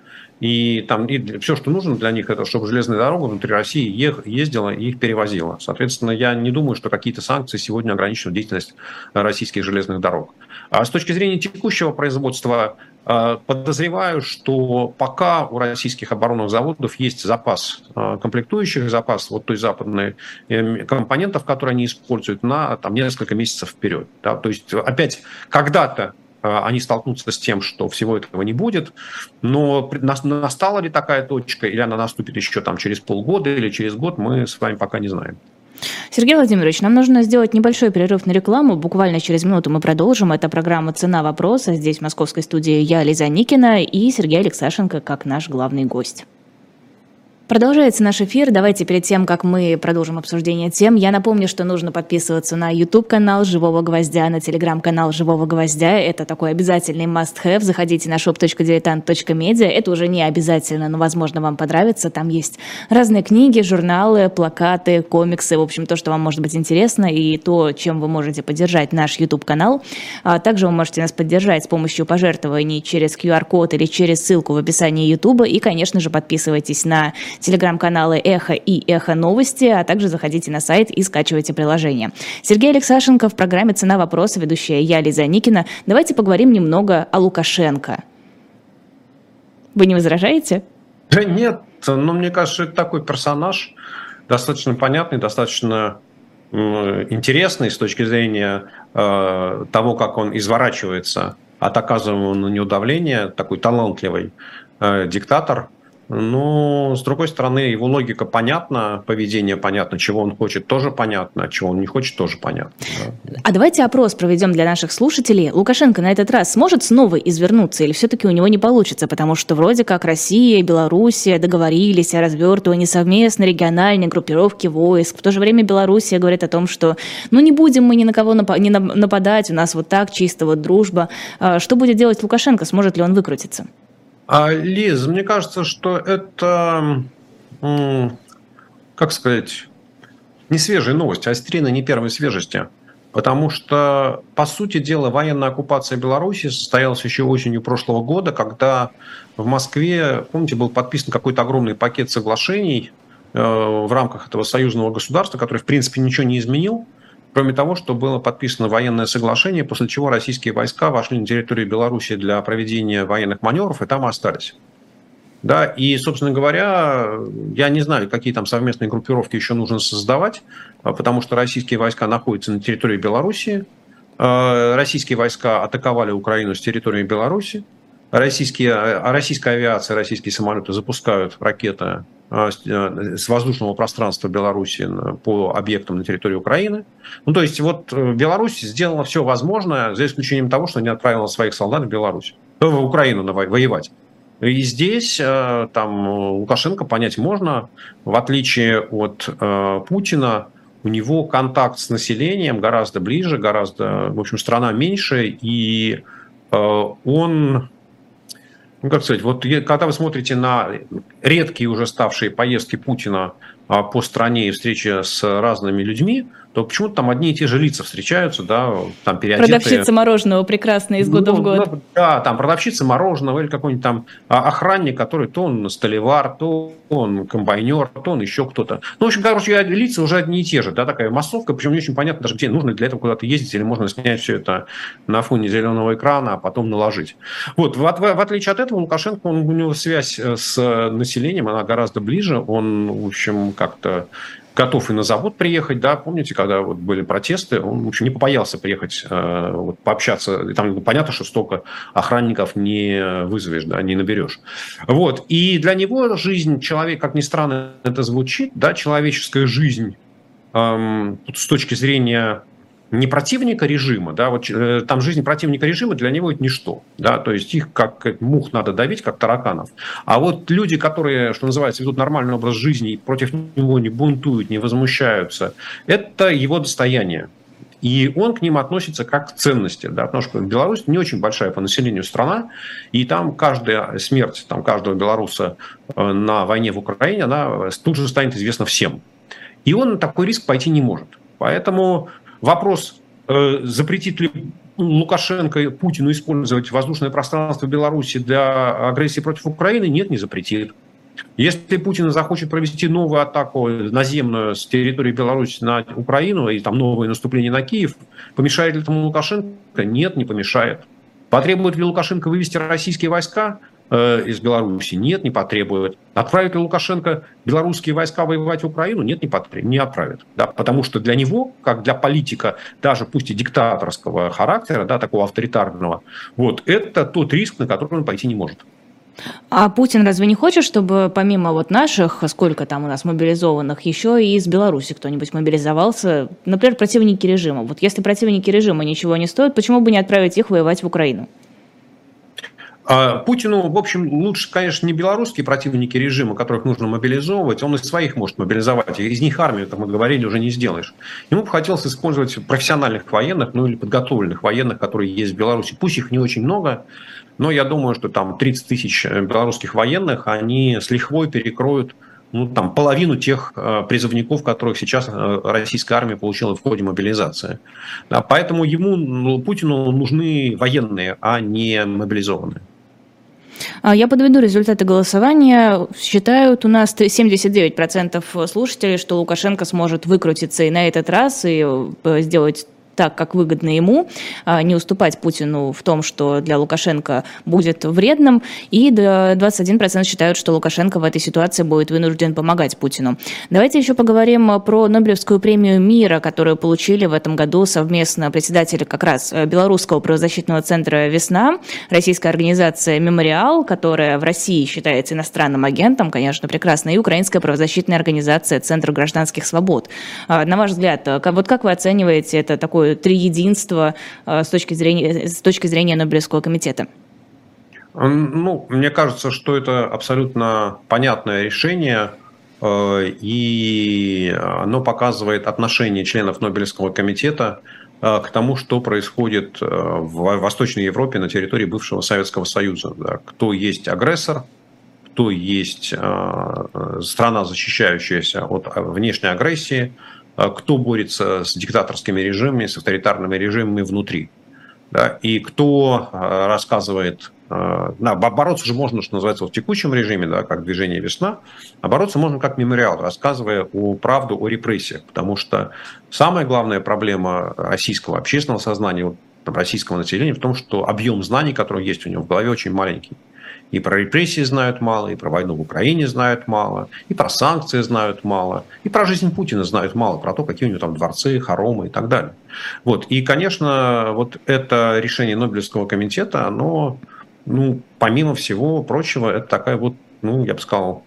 и там и все, что нужно для них, это чтобы железная дорога внутри России ездила и их перевозила. Соответственно, я не думаю, что какие-то санкции сегодня ограничивают деятельность российских железных дорог. А с точки зрения текущего производства, э, подозреваю, что пока у российских оборонных заводов есть запас э, комплектующих, запас вот той западной э, компонентов, которые они используют на там, несколько месяцев вперед. Да? То есть, опять, когда-то они столкнутся с тем, что всего этого не будет. Но настала ли такая точка, или она наступит еще там через полгода или через год, мы с вами пока не знаем. Сергей Владимирович, нам нужно сделать небольшой перерыв на рекламу. Буквально через минуту мы продолжим. Это программа «Цена вопроса». Здесь в московской студии я, Лиза Никина, и Сергей Алексашенко как наш главный гость. Продолжается наш эфир. Давайте перед тем, как мы продолжим обсуждение тем, я напомню, что нужно подписываться на YouTube-канал «Живого гвоздя», на телеграм-канал «Живого гвоздя». Это такой обязательный must-have. Заходите на shop.diletant.media. Это уже не обязательно, но, возможно, вам понравится. Там есть разные книги, журналы, плакаты, комиксы. В общем, то, что вам может быть интересно, и то, чем вы можете поддержать наш YouTube-канал. А также вы можете нас поддержать с помощью пожертвований через QR-код или через ссылку в описании YouTube. И, конечно же, подписывайтесь на телеграм-каналы «Эхо» и «Эхо новости», а также заходите на сайт и скачивайте приложение. Сергей Алексашенко в программе «Цена вопроса», ведущая я, Лиза Никина. Давайте поговорим немного о Лукашенко. Вы не возражаете? Да нет, но мне кажется, это такой персонаж, достаточно понятный, достаточно интересный с точки зрения э, того, как он изворачивается от оказываемого на него давления, такой талантливый э, диктатор, ну, с другой стороны, его логика понятна, поведение понятно, чего он хочет, тоже понятно, а чего он не хочет, тоже понятно. Да. А давайте опрос проведем для наших слушателей. Лукашенко на этот раз сможет снова извернуться или все-таки у него не получится? Потому что вроде как Россия и Белоруссия договорились о развертывании совместной региональной группировки войск. В то же время Белоруссия говорит о том, что ну не будем мы ни на кого не нападать, у нас вот так чисто вот дружба. А что будет делать Лукашенко? Сможет ли он выкрутиться? А, Лиз, мне кажется, что это, как сказать, не свежая новость, а острина не первой свежести. Потому что, по сути дела, военная оккупация Беларуси состоялась еще осенью прошлого года, когда в Москве, помните, был подписан какой-то огромный пакет соглашений э, в рамках этого союзного государства, который, в принципе, ничего не изменил, Кроме того, что было подписано военное соглашение, после чего российские войска вошли на территорию Беларуси для проведения военных маневров и там остались. Да, и, собственно говоря, я не знаю, какие там совместные группировки еще нужно создавать, а, потому что российские войска находятся на территории Беларуси, а, российские войска атаковали Украину с территории Беларуси, российские, а, российская авиация, российские самолеты запускают ракеты с воздушного пространства Беларуси по объектам на территории Украины. Ну, то есть вот э, Беларусь сделала все возможное, за исключением того, что не отправила своих солдат в Беларусь, э, в Украину воевать. И здесь там Лукашенко понять можно, в отличие от э, Путина, у него контакт с населением гораздо ближе, гораздо, в общем, страна меньше, и э, он ну, как сказать, вот когда вы смотрите на редкие уже ставшие поездки Путина а, по стране и встречи с разными людьми, то почему-то там одни и те же лица встречаются, да, там переодетые. Продавщица мороженого прекрасная из года ну, в год. Да, там продавщица мороженого или какой-нибудь там а, охранник, который то он столевар, то он комбайнер, то он еще кто-то. Ну, в общем, короче, лица уже одни и те же, да, такая массовка, причем не очень понятно даже, где нужно для этого куда-то ездить, или можно снять все это на фоне зеленого экрана, а потом наложить. Вот, в, в, в отличие от этого, Лукашенко, он, у него связь э, с населением, она гораздо ближе, он, в общем, как-то готов и на завод приехать, да, помните, когда вот были протесты, он, в общем, не побоялся приехать, э, вот, пообщаться, и там понятно, что столько охранников не вызовешь, да, не наберешь. Вот, и для него жизнь человек, как ни странно это звучит, да, человеческая жизнь эм, с точки зрения не противника режима, да, вот э, там жизнь противника режима для него это ничто, да, то есть их как мух надо давить, как тараканов. А вот люди, которые, что называется, ведут нормальный образ жизни и против него не бунтуют, не возмущаются, это его достояние. И он к ним относится как к ценности, да, потому что Беларусь не очень большая по населению страна, и там каждая смерть там, каждого белоруса э, на войне в Украине, она тут же станет известна всем. И он на такой риск пойти не может. Поэтому Вопрос, э, запретит ли Лукашенко Путину использовать воздушное пространство Беларуси для агрессии против Украины? Нет, не запретит. Если Путин захочет провести новую атаку наземную с территории Беларуси на Украину и там новое наступление на Киев, помешает ли этому Лукашенко? Нет, не помешает. Потребует ли Лукашенко вывести российские войска? Э, из Беларуси? Нет, не потребует. Отправит ли Лукашенко белорусские войска воевать в Украину? Нет, не, потребует, не отправит. Да, потому что для него, как для политика, даже пусть и диктаторского характера, да, такого авторитарного, вот, это тот риск, на который он пойти не может. А Путин разве не хочет, чтобы помимо вот наших, сколько там у нас мобилизованных, еще и из Беларуси кто-нибудь мобилизовался, например, противники режима? Вот если противники режима ничего не стоят, почему бы не отправить их воевать в Украину? А Путину, в общем, лучше, конечно, не белорусские противники режима, которых нужно мобилизовывать, он из своих может мобилизовать, из них армию, как мы говорили, уже не сделаешь. Ему бы хотелось использовать профессиональных военных, ну или подготовленных военных, которые есть в Беларуси. Пусть их не очень много, но я думаю, что там 30 тысяч белорусских военных, они с лихвой перекроют ну, там, половину тех э, призывников, которых сейчас э, российская армия получила в ходе мобилизации. Да, поэтому ему, ну, Путину нужны военные, а не мобилизованные. А, я подведу результаты голосования. Считают у нас 79% слушателей, что Лукашенко сможет выкрутиться и на этот раз, и э, сделать так, как выгодно ему, а, не уступать Путину в том, что для Лукашенко будет вредным, и 21% считают, что Лукашенко в этой ситуации будет вынужден помогать Путину. Давайте еще поговорим про Нобелевскую премию мира, которую получили в этом году совместно председатели как раз э, Белорусского правозащитного центра «Весна», российская организация «Мемориал», которая в России считается иностранным агентом, конечно, прекрасно, и украинская правозащитная организация «Центр гражданских свобод». А, на ваш взгляд, э, вот как вы оцениваете это такое триединство э, с точки зрения, с точки зрения Нобелевского комитета? Ну, мне кажется, что это абсолютно понятное решение, э, и оно показывает отношение членов Нобелевского комитета э, к тому, что происходит в Восточной Европе на территории бывшего Советского Союза. Кто есть агрессор, кто есть страна, защищающаяся от внешней агрессии – кто борется с диктаторскими режимами, с авторитарными режимами внутри. Да, и кто а, рассказывает, а, да, бороться же можно, что называется, в текущем режиме, да, как движение «Весна», а бороться можно как мемориал, рассказывая о правду о репрессиях, потому что самая главная проблема российского общественного сознания, российского населения в том, что объем знаний, который есть у него в голове, очень маленький. И про репрессии знают мало, и про войну в Украине знают мало, и про санкции знают мало, и про жизнь Путина знают мало, про то, какие у него там дворцы, хоромы и так далее. Вот. И, конечно, вот это решение Нобелевского комитета, оно, ну, помимо всего прочего, это такая вот, ну, я бы сказал,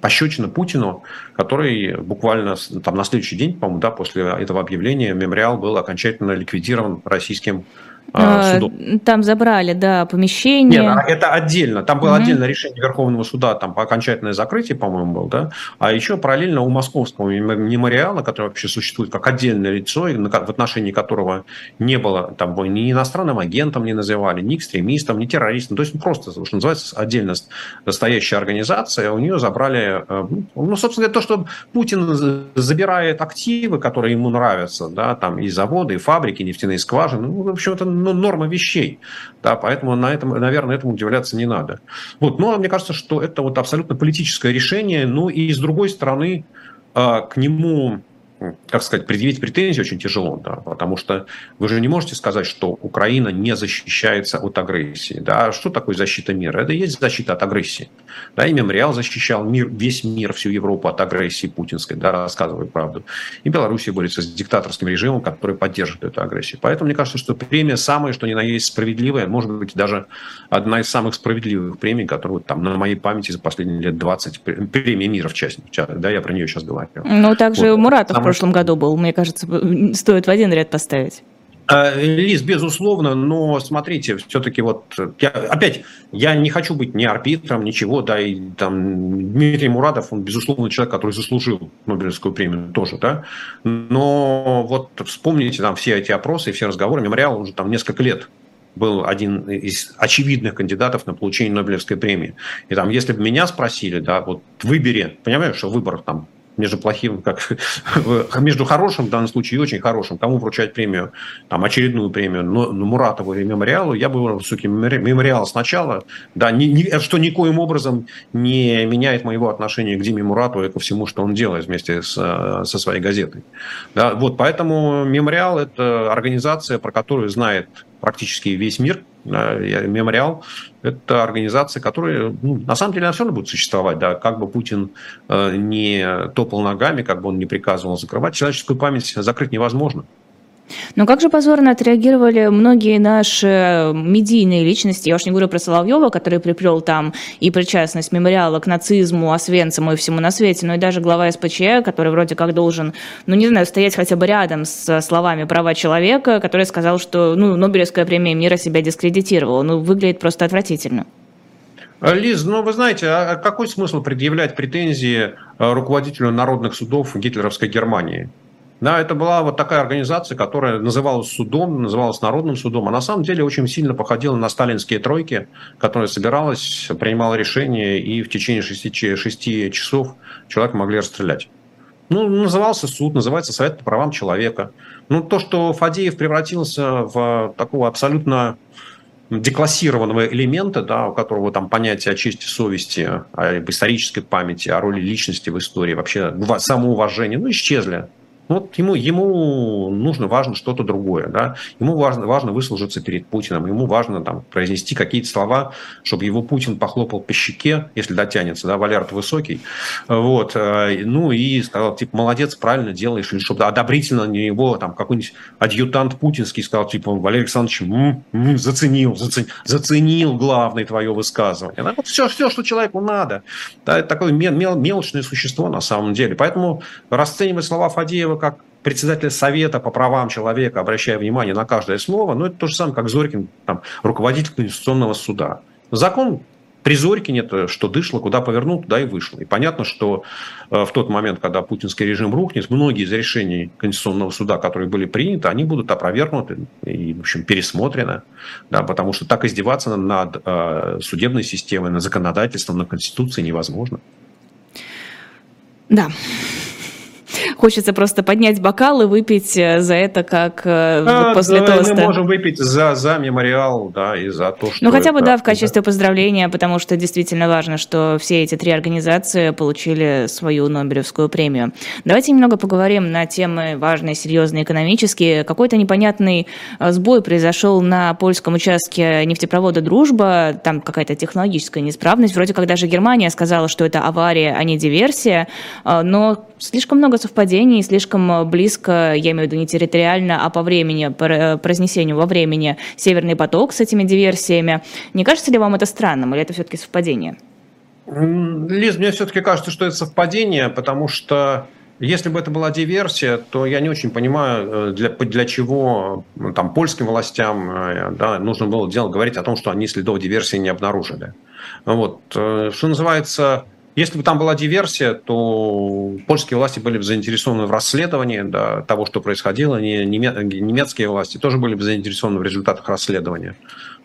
пощечина Путину, который буквально там на следующий день, по-моему, да, после этого объявления мемориал был окончательно ликвидирован российским а, судов. Там забрали, да, помещение. Нет, это отдельно. Там было угу. отдельное решение Верховного суда, там по окончательное закрытие, по-моему, был, да. А еще параллельно у Московского мемориала, который вообще существует как отдельное лицо, в отношении которого не было там ни иностранным агентом не называли, ни экстремистом, ни террористом. То есть просто, что называется, отдельно стоящая организация, у нее забрали, э, ну, собственно говоря, то, что Путин забирает активы, которые ему нравятся, да, там и заводы, и фабрики, нефтяные скважины, ну, в общем, это ну, норма вещей. Да, поэтому на этом, наверное, этому удивляться не надо. Вот, но мне кажется, что это вот абсолютно политическое решение. Ну и с другой стороны, а, к нему как сказать, предъявить претензии очень тяжело, да, потому что вы же не можете сказать, что Украина не защищается от агрессии. Да? Что такое защита мира? Это и есть защита от агрессии. Да, и мемориал защищал мир, весь мир, всю Европу от агрессии путинской, да, рассказывая правду. И Белоруссия борется с диктаторским режимом, который поддерживает эту агрессию. Поэтому мне кажется, что премия самая, что ни на есть справедливая, может быть, даже одна из самых справедливых премий, которую там на моей памяти за последние лет 20, премия мира в частности, да, я про нее сейчас говорю. Ну, также вот. Муратов прошлом году был, мне кажется, стоит в один ряд поставить. А, Лиз, безусловно, но смотрите, все-таки вот, я, опять, я не хочу быть ни арбитром, ничего, да, и там Дмитрий Мурадов, он, безусловно, человек, который заслужил Нобелевскую премию тоже, да, но вот вспомните там все эти опросы и все разговоры, мемориал уже там несколько лет был один из очевидных кандидатов на получение Нобелевской премии. И там, если бы меня спросили, да, вот выбери, понимаешь, что выбор там между плохим, как между хорошим в данном случае и очень хорошим, кому вручать премию, там очередную премию но, Муратову или мемориалу, я бы все-таки мемориал сначала, да, ни, ни, что никоим образом не меняет моего отношения к Диме Муратову и ко всему, что он делает вместе с, со своей газетой. Да, вот, поэтому мемориал – это организация, про которую знает практически весь мир, мемориал – это организация, которая ну, на самом деле она все равно будет существовать. Да, как бы Путин э, не топал ногами, как бы он не приказывал закрывать, человеческую память закрыть невозможно. Но как же позорно отреагировали многие наши медийные личности, я уж не говорю про Соловьева, который приплел там и причастность мемориала к нацизму, Освенциму и всему на свете, но и даже глава СПЧ, который вроде как должен, ну не знаю, стоять хотя бы рядом с словами права человека, который сказал, что ну, Нобелевская премия мира себя дискредитировала. Ну, выглядит просто отвратительно. Лиз, ну вы знаете, а какой смысл предъявлять претензии э, руководителю народных судов гитлеровской Германии? Да, это была вот такая организация, которая называлась судом, называлась Народным судом, а на самом деле очень сильно походила на сталинские тройки, которая собиралась, принимала решения, и в течение шести, шести часов человека могли расстрелять. Ну, назывался суд, называется Совет по правам человека. Ну, то, что Фадеев превратился в такого абсолютно деклассированного элемента, да, у которого там понятие о чести совести, об исторической памяти, о роли личности в истории, вообще самоуважение, ну, исчезли. Вот ему, ему нужно, важно что-то другое. Да? Ему важно, важно выслужиться перед Путиным, ему важно там, произнести какие-то слова, чтобы его Путин похлопал по щеке, если дотянется, да, Валярд высокий. Вот. Э, ну и сказал, типа, молодец, правильно делаешь, или чтобы одобрительно на него там какой-нибудь адъютант путинский сказал, типа, Валерий Александрович, м-м, м-м, заценил, заценил, заценил главное твое высказывание. Да? Вот все, все, что человеку надо. Да, это такое мел, мелочное существо на самом деле. Поэтому расценивать слова Фадеева как председатель Совета по правам человека, обращая внимание на каждое слово, ну, это то же самое, как Зорькин, там, руководитель Конституционного суда. Закон при Зорькине это что дышло, куда повернул, туда и вышло. И понятно, что э, в тот момент, когда путинский режим рухнет, многие из решений Конституционного суда, которые были приняты, они будут опровергнуты и, в общем, пересмотрены. Да, потому что так издеваться над э, судебной системой, над законодательством, над Конституцией невозможно. Да. Хочется просто поднять бокал и выпить э, за это, как э, а, после да, тоста. Мы можем выпить за, за мемориал, да, и за то, что... Ну, хотя бы, это, да, в качестве да. поздравления, потому что действительно важно, что все эти три организации получили свою Нобелевскую премию. Давайте немного поговорим на темы важные, серьезные, экономические. Какой-то непонятный э, сбой произошел на польском участке нефтепровода «Дружба». Там какая-то технологическая неисправность. Вроде как даже Германия сказала, что это авария, а не диверсия. Но слишком много совпадений, слишком э, близко, я имею в виду не территориально, а по времени, по э, произнесению во времени «Северный поток» с этими диверсиями. Не кажется ли вам это странным, или это все-таки совпадение? Лиз, мне все-таки кажется, что это совпадение, потому что если бы это была диверсия, то я не очень понимаю, э, для, для чего там, польским властям да, нужно было делать, говорить о том, что они следов диверсии не обнаружили. Вот. Что называется, если бы там была диверсия, то польские власти были бы заинтересованы в расследовании да, того, что происходило. Немецкие власти тоже были бы заинтересованы в результатах расследования.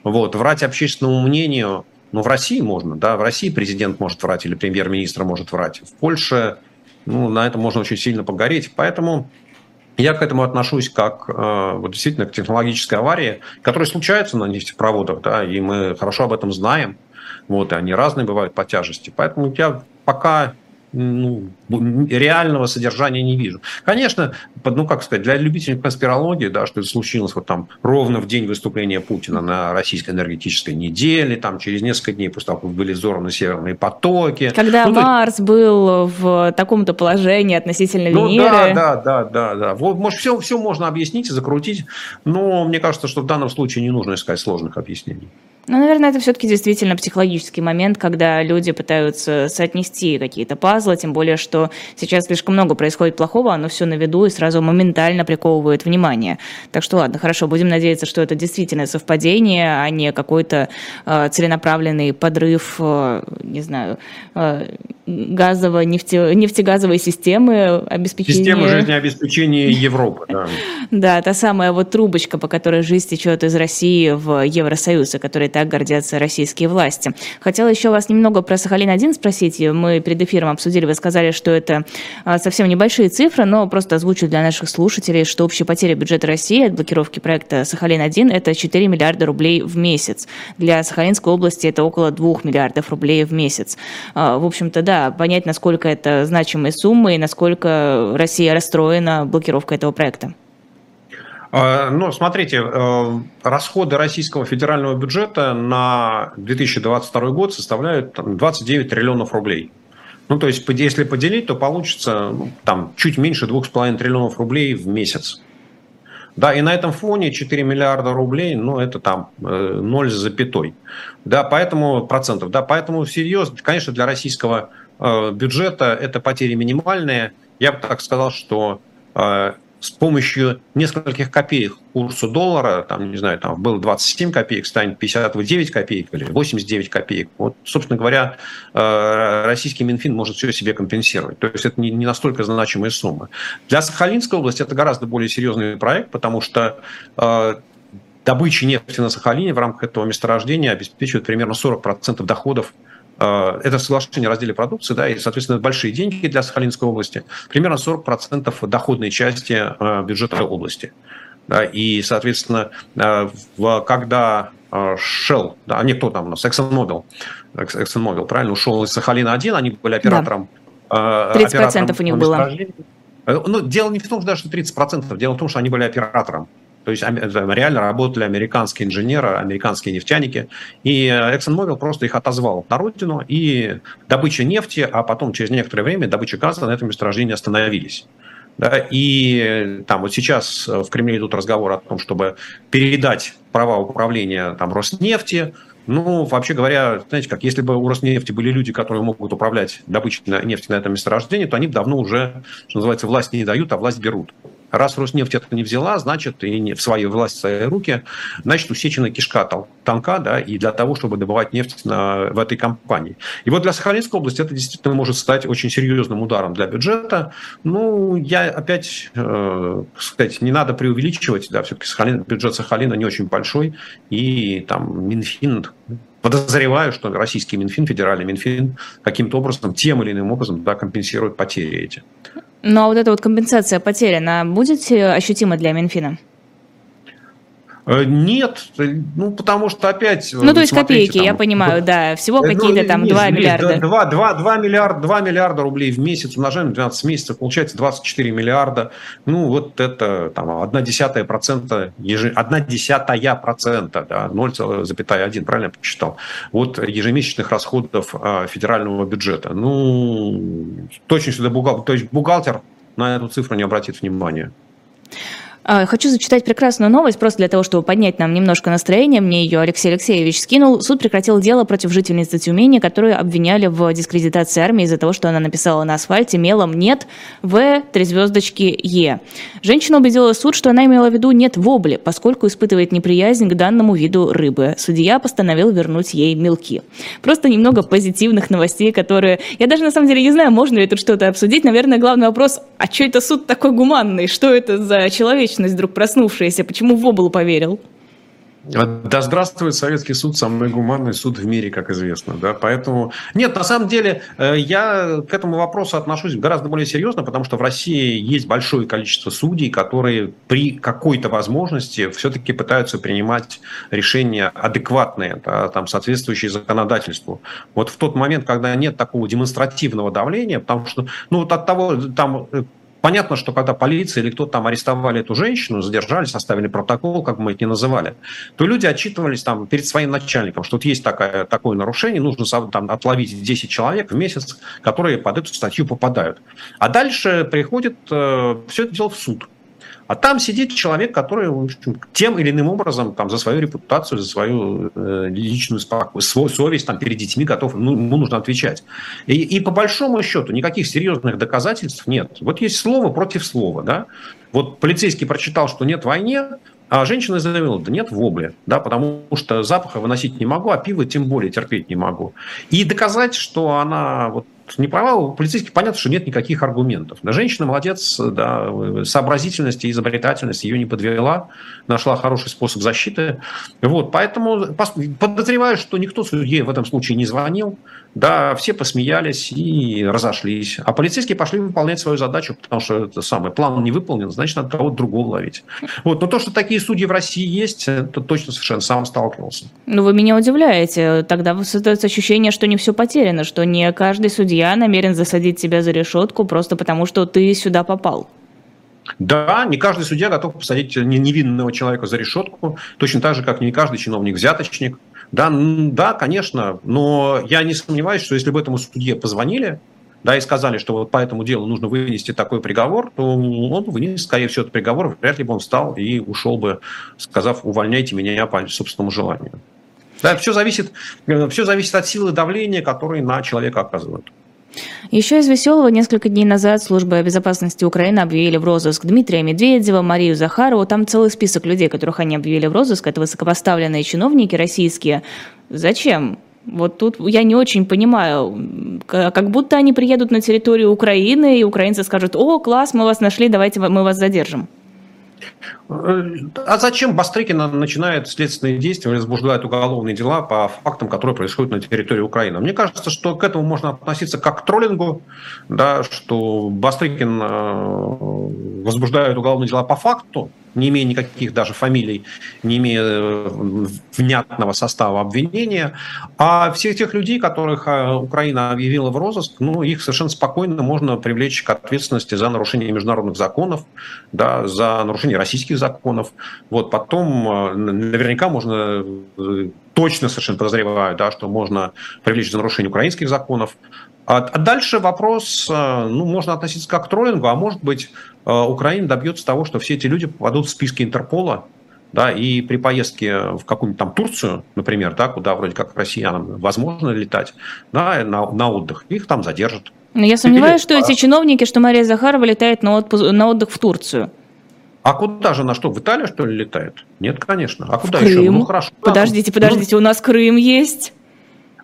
Вот. Врать общественному мнению, ну, в России можно, да, в России президент может врать или премьер-министр может врать. В Польше, ну, на этом можно очень сильно погореть. Поэтому я к этому отношусь как э, вот действительно к технологической аварии, которая случается на нефтепроводах, да, и мы хорошо об этом знаем. Вот, и они разные бывают по тяжести. Поэтому я пока ну, реального содержания не вижу. Конечно, ну как сказать, для любителей конспирологии, да, что это случилось вот там ровно в день выступления Путина на российской энергетической неделе, там через несколько дней после того, как были взорваны северные потоки. Когда ну, Марс есть... был в таком-то положении относительно ну, Венеры. Да, да, да, да, да. Вот, может, все, все можно объяснить и закрутить, но мне кажется, что в данном случае не нужно искать сложных объяснений. Ну, наверное, это все-таки действительно психологический момент, когда люди пытаются соотнести какие-то пазлы, тем более, что сейчас слишком много происходит плохого, оно все на виду и сразу моментально приковывает внимание. Так что ладно, хорошо, будем надеяться, что это действительно совпадение, а не какой-то э, целенаправленный подрыв, э, не знаю, э, газово нефте, нефтегазовой системы обеспечения. Система жизнеобеспечения Европы, да. Да, та самая вот трубочка, по которой жизнь течет из России в Евросоюз, о которой так гордятся российские власти. Хотела еще вас немного про Сахалин-1 спросить. Мы перед эфиром обсудили, вы сказали, что это а, совсем небольшие цифры, но просто озвучу для наших слушателей, что общая потеря бюджета России от блокировки проекта Сахалин-1 это 4 миллиарда рублей в месяц. Для Сахалинской области это около 2 миллиардов рублей в месяц. А, в общем-то, да, понять, насколько это значимые суммы и насколько Россия расстроена блокировкой этого проекта. А, ну, смотрите, э, расходы российского федерального бюджета на 2022 год составляют 29 триллионов рублей. Ну, то есть, если поделить, то получится ну, там, чуть меньше 2,5 триллионов рублей в месяц. Да, и на этом фоне 4 миллиарда рублей, ну, это там 0 за пятой. Да, поэтому процентов. Да, поэтому серьезно, конечно, для российского э, бюджета это потери минимальные. Я бы так сказал, что э, с помощью нескольких копеек курсу доллара, там, не знаю, там было 27 копеек, станет 59 копеек или 89 копеек. Вот, собственно говоря, э, российский Минфин может все себе компенсировать. То есть это не настолько значимые суммы. Для Сахалинской области это гораздо более серьезный проект, потому что э, добыча нефти на Сахалине в рамках этого месторождения обеспечивает примерно 40% доходов Э, это соглашение о разделе продукции, да, и, соответственно, большие деньги для Сахалинской области, примерно 40% доходной части э, бюджета области. Да, и, соответственно, э, когда Shell, да, а не кто там у нас, ExxonMobil, ExxonMobil, правильно, ушел из Сахалина-1, они были оператором. Да. 30% оператором у них было. Ну, дело не в том, что даже 30%, дело в том, что они были оператором. То есть реально работали американские инженеры, американские нефтяники. И ExxonMobil просто их отозвал на родину, и добыча нефти, а потом через некоторое время добыча газа на этом месторождении остановились. Да, и там вот сейчас в Кремле идут разговоры о том, чтобы передать права управления там, Роснефти, ну, вообще говоря, знаете как, если бы у Роснефти были люди, которые могут управлять добычей нефти на этом месторождении, то они давно уже, что называется, власть не дают, а власть берут. Раз Роснефть это не взяла, значит, и не в свою власть, в свои руки, значит, усечена кишка танка, да, и для того, чтобы добывать нефть на, в этой компании. И вот для Сахалинской области это действительно может стать очень серьезным ударом для бюджета. Ну, я опять, э, сказать, не надо преувеличивать, да, все-таки Сахалин, бюджет Сахалина не очень большой, и там Минфин Подозреваю, что российский Минфин, федеральный Минфин каким-то образом, тем или иным образом да, компенсирует потери эти. Ну а вот эта вот компенсация потерь, она будет э, ощутима для Минфина? Э, нет, ну потому что опять... Ну то есть копейки, там, я понимаю, да, всего э, какие-то ну, там 2 миллиарда. 2, 2, 2, миллиарда, 2 миллиарда рублей в месяц, умножаем на 12 месяцев, получается 24 миллиарда. Ну вот это там 1 десятая процента, 1 десятая процента, да, 0,1, правильно я посчитал, вот ежемесячных расходов а, федерального бюджета. Ну, точно сюда бухгалтер, то есть бухгалтер на эту цифру не обратит внимания. А, хочу зачитать прекрасную новость, просто для того, чтобы поднять нам немножко настроение. Мне ее Алексей Алексеевич скинул. Суд прекратил дело против жительницы Тюмени, которую обвиняли в дискредитации армии из-за того, что она написала на асфальте мелом «нет» В, три звездочки Е. Женщина убедила суд, что она имела в виду «нет» вобли, поскольку испытывает неприязнь к данному виду рыбы. Судья постановил вернуть ей мелки. Просто немного позитивных новостей, которые... Я даже на самом деле не знаю, можно ли тут что-то обсудить. Наверное, главный вопрос, а что это суд такой гуманный? Что это за человек? Человечность вдруг проснувшаяся? Почему в облу поверил? Да здравствует Советский суд, самый гуманный суд в мире, как известно. Да? Поэтому... Нет, на самом деле, э, я к этому вопросу отношусь гораздо более серьезно, потому что в России есть большое количество судей, которые при какой-то возможности все-таки пытаются принимать решения адекватные, да, там, соответствующие законодательству. Вот в тот момент, когда нет такого демонстративного давления, потому что ну, вот от того, там, Понятно, что когда полиция или кто-то там арестовали эту женщину, задержали, составили протокол, как мы это ни называли, то люди отчитывались там перед своим начальником, что вот есть такое, такое нарушение, нужно там отловить 10 человек в месяц, которые под эту статью попадают. А дальше приходит э, все это дело в суд. А там сидит человек, который в общем, тем или иным образом там, за свою репутацию, за свою э, личную спокойствие, свою совесть там, перед детьми готов, ну, ему нужно отвечать. И, и по большому счету никаких серьезных доказательств нет. Вот есть слово против слова. Да? Вот полицейский прочитал, что нет войне, а женщина заявила, да нет вобли, да, потому что запаха выносить не могу, а пиво тем более терпеть не могу. И доказать, что она вот не права, у полицейских понятно, что нет никаких аргументов. Да, женщина молодец, да, сообразительность и изобретательность ее не подвела, нашла хороший способ защиты. Вот, поэтому подозреваю, что никто судье в этом случае не звонил, да, все посмеялись и разошлись. А полицейские пошли выполнять свою задачу, потому что это самый план не выполнен, значит, надо кого-то другого ловить. Вот, но то, что такие судьи в России есть, это точно совершенно сам сталкивался. Ну, вы меня удивляете. Тогда создается ощущение, что не все потеряно, что не каждый судья намерен засадить тебя за решетку просто потому, что ты сюда попал. Да, не каждый судья готов посадить невинного человека за решетку, точно так же, как не каждый чиновник взяточник. Да, да, конечно, но я не сомневаюсь, что если бы этому судье позвонили, да, и сказали, что вот по этому делу нужно вынести такой приговор, то он вынес, скорее всего, этот приговор, вряд ли бы он встал и ушел бы, сказав, увольняйте меня по собственному желанию. Да, все зависит, э, все зависит от силы давления, которые на человека оказывают. Еще из веселого несколько дней назад служба безопасности Украины объявили в розыск Дмитрия Медведева, Марию Захарову. Там целый список людей, которых они объявили в розыск. Это высокопоставленные чиновники российские. Зачем? Вот тут я не очень понимаю, как будто они приедут на территорию Украины, и украинцы скажут, о, класс, мы вас нашли, давайте мы вас задержим. А зачем Бастрыкина начинает следственные действия, возбуждает уголовные дела по фактам, которые происходят на территории Украины? Мне кажется, что к этому можно относиться как к троллингу, да, что Бастрыкин э, возбуждает уголовные дела по факту, не имея никаких даже фамилий, не имея э, внятного состава обвинения. А всех тех людей, которых э, Украина объявила в розыск, ну, их совершенно спокойно можно привлечь к ответственности за нарушение международных законов, да, за нарушение российских законов. Вот потом э, наверняка можно точно совершенно подозреваю, да, что можно привлечь за нарушение украинских законов. А, а дальше вопрос, ну, можно относиться как к троллингу, а может быть, Э, Украина добьется того, что все эти люди попадут в списки Интерпола, да, и при поездке в какую-нибудь там Турцию, например, да, куда вроде как россиянам возможно летать, да, на, на отдых, их там задержат. Но я сомневаюсь, что эти чиновники, что Мария Захарова летает на, отпуск, на отдых в Турцию. А куда же она что, в Италию, что ли, летает? Нет, конечно. А куда в еще? Крым. Ну, хорошо. Подождите, подождите, ну, у нас Крым есть.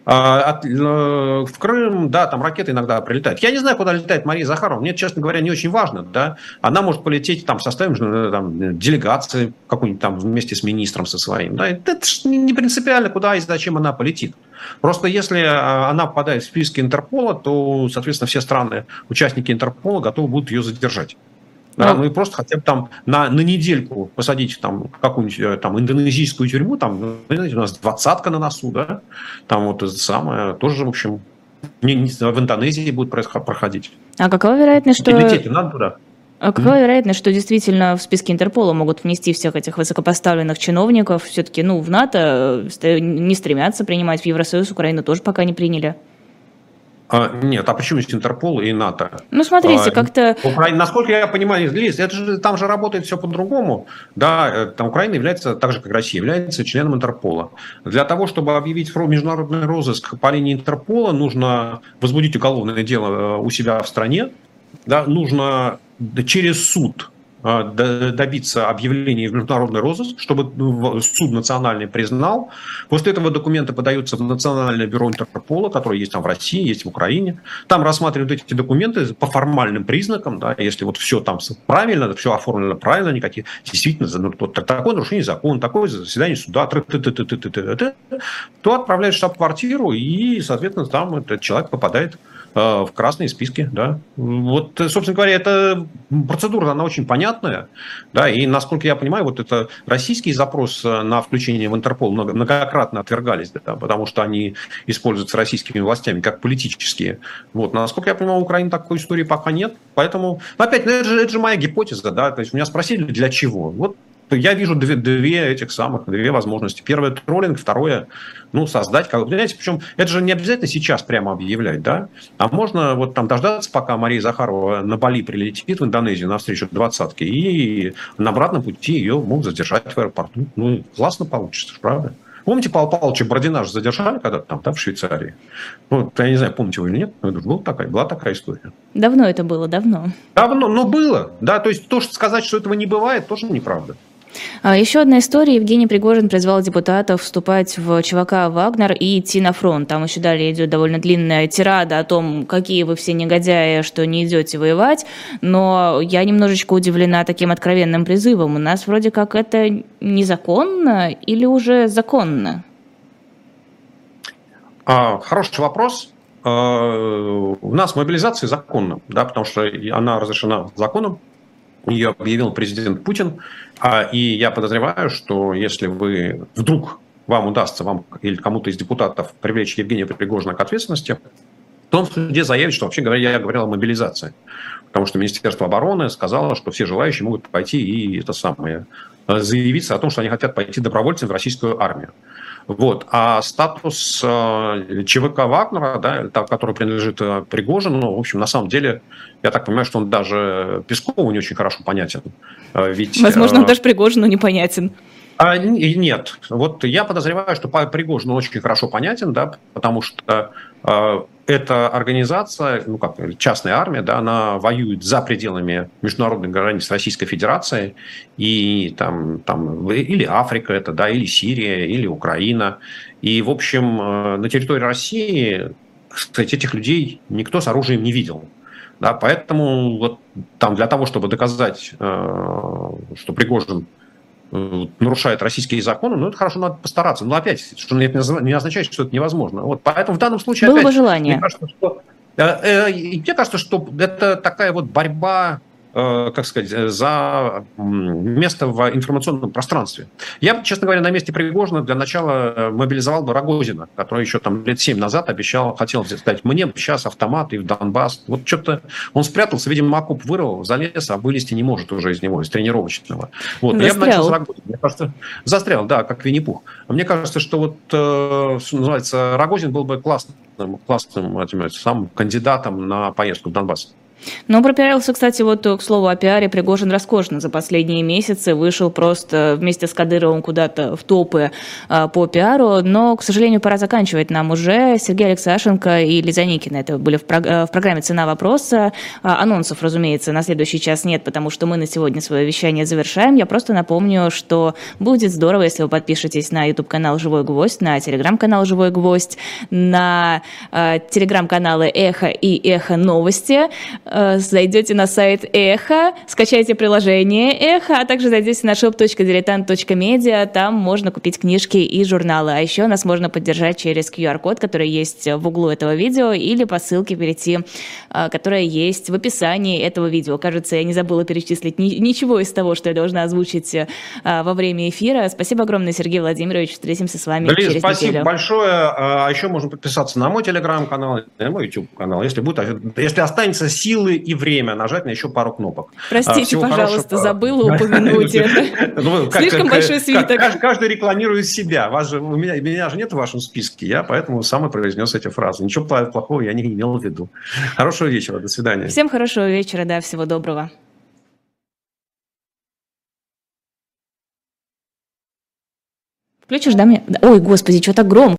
А, от, э, в Крым, да, там ракеты иногда прилетают. Я не знаю, куда летает Мария Захарова. Мне, честно говоря, не очень важно. Да? Она может полететь там в составе э, там, делегации какой-нибудь там вместе с министром со своим. Да? Это не принципиально, куда и зачем она полетит. Просто если а, она попадает в списки Интерпола, то, соответственно, все страны, участники Интерпола, готовы будут ее задержать. Да, ну и просто хотя бы там на, на недельку посадить там какую-нибудь э, там индонезийскую тюрьму, там, ну, знаете, у нас двадцатка на носу, да, там вот это самое, тоже, в общем, не, не, в Индонезии будет проходить. А какова вероятность, что... Лететь надо туда. А какова mm. вероятность, что действительно в списке Интерпола могут внести всех этих высокопоставленных чиновников? Все-таки, ну, в НАТО э, не стремятся принимать, в Евросоюз Украину тоже пока не приняли. А, нет, а почему есть Интерпол и НАТО? Ну, смотрите, а, как-то... Украина, насколько я понимаю, Лиз, это же, там же работает все по-другому. Да, э, там Украина является, так же как Россия, является членом Интерпола. Для того, чтобы объявить международный розыск по линии Интерпола, нужно возбудить уголовное дело э, у себя в стране, да, нужно через суд добиться объявления в международный розыск, чтобы ну, суд национальный признал. После этого документы подаются в Национальное бюро Интерпола, которое есть там в России, есть в Украине. Там рассматривают эти документы по формальным признакам, да, если вот все там правильно, все оформлено правильно, никаких действительно ну, такое нарушение закона, такое заседание суда, то отправляют в штаб-квартиру, и, соответственно, там этот человек попадает Э, в красные списки, да. Вот, собственно говоря, эта процедура, она очень понятная, да, и, насколько я понимаю, вот это российский запрос на включение в Интерпол многократно отвергались, да, потому что они используются российскими властями как политические. Вот, насколько я понимаю, у Украины такой истории пока нет, поэтому, опять, ну, это, же, это же моя гипотеза, да, то есть меня спросили, для чего. Вот я вижу две, две этих самых, две возможности. Первое – троллинг, второе – ну, создать, как, понимаете, причем это же не обязательно сейчас прямо объявлять, да, а можно вот там дождаться, пока Мария Захарова на Бали прилетит в Индонезию на встречу двадцатки, и на обратном пути ее могут задержать в аэропорту. Ну, классно получится, правда? Помните, Павла Павловича Бородина же задержали когда-то там, да, в Швейцарии? Ну, я не знаю, помните вы или нет, но была такая, была такая история. Давно это было, давно. Давно, но было, да, то есть то, что сказать, что этого не бывает, тоже неправда. А, еще одна история. Евгений Пригожин призвал депутатов вступать в ЧВК «Вагнер» и идти на фронт. Там еще далее идет довольно длинная тирада о том, какие вы все негодяи, что не идете воевать. Но я немножечко удивлена таким откровенным призывом. У нас вроде как это незаконно или уже законно? А, хороший вопрос. А, у нас мобилизация законна, да, потому что она разрешена законом ее объявил президент Путин. А, и я подозреваю, что если вы вдруг вам удастся, вам или кому-то из депутатов привлечь Евгения Пригожина к ответственности, то он в суде заявит, что вообще говоря, я говорил о мобилизации. Потому что Министерство обороны сказало, что все желающие могут пойти и это самое, заявиться о том, что они хотят пойти добровольцем в российскую армию. Вот. А статус э, ЧВК Вагнера, да, который принадлежит э, Пригожину, ну, в общем, на самом деле, я так понимаю, что он даже Пескову не очень хорошо понятен. Э, ведь, Возможно, он даже Пригожину непонятен. А, нет. Вот я подозреваю, что Пригожин очень хорошо понятен, да, потому что э, эта организация, ну как, частная армия, да, она воюет за пределами международных границ Российской Федерации, и там, там или Африка это, да, или Сирия, или Украина. И, в общем, э, на территории России, кстати, этих людей никто с оружием не видел. Да, поэтому вот там для того, чтобы доказать, э, что Пригожин Э, нарушает российские законы, ну, это хорошо, надо постараться. Но опять, что это не означает, что это невозможно. Вот, поэтому в данном случае... Было опять, бы желание. Мне кажется, что, э, мне кажется, что это такая вот борьба как сказать, за место в информационном пространстве. Я, честно говоря, на месте Пригожина для начала э, мобилизовал бы Рогозина, который еще там лет семь назад обещал, хотел сказать, мне сейчас автомат и в Донбасс. Вот что-то он спрятался, видимо, окоп вырвал, залез, а вылезти не может уже из него, из тренировочного. Вот. Я бы начал с Рогозина. Мне кажется, застрял, да, как Винни-Пух. Мне кажется, что вот, э, что называется, Рогозин был бы классным, классным этим, самым кандидатом на поездку в Донбасс. Но пропиарился, кстати, вот к слову о пиаре Пригожин роскошно за последние месяцы. Вышел просто вместе с Кадыровым куда-то в топы а, по пиару. Но, к сожалению, пора заканчивать нам уже. Сергей Алексашенко и Лиза Никина это были в, э, программе «Цена вопроса». А, анонсов, разумеется, на следующий час нет, потому что мы на сегодня свое вещание завершаем. Я просто напомню, что будет здорово, если вы подпишетесь на YouTube-канал «Живой гвоздь», на телеграм-канал «Живой гвоздь», на э, телеграм-каналы «Эхо» и «Эхо новости». Э, зайдете на сайт Эхо, скачайте приложение Эхо, а также зайдете на shop.diletant.media, там можно купить книжки и журналы. А еще нас можно поддержать через QR-код, который есть в углу этого видео, или по ссылке перейти, э, которая есть в описании этого видео. Кажется, я не забыла перечислить ничего из того, что я должна озвучить э, во время эфира. Спасибо огромное, Сергей Владимирович. Встретимся с вами Блин, через спасибо неделю. большое. А еще можно подписаться на мой телеграм-канал, на мой YouTube-канал. Если будет, если останется сил силы и время нажать на еще пару кнопок. Простите, Всего пожалуйста, хорошего. забыла упомянуть это. Ну, Слишком большой свиток. Каждый рекламирует себя. Вас же, у меня, меня же нет в вашем списке, я поэтому сам и произнес эти фразы. Ничего плохого я не имел в виду. Хорошего вечера, до свидания. Всем хорошего вечера, да, всего доброго. Включишь, да, мне? Ой, господи, что так громко?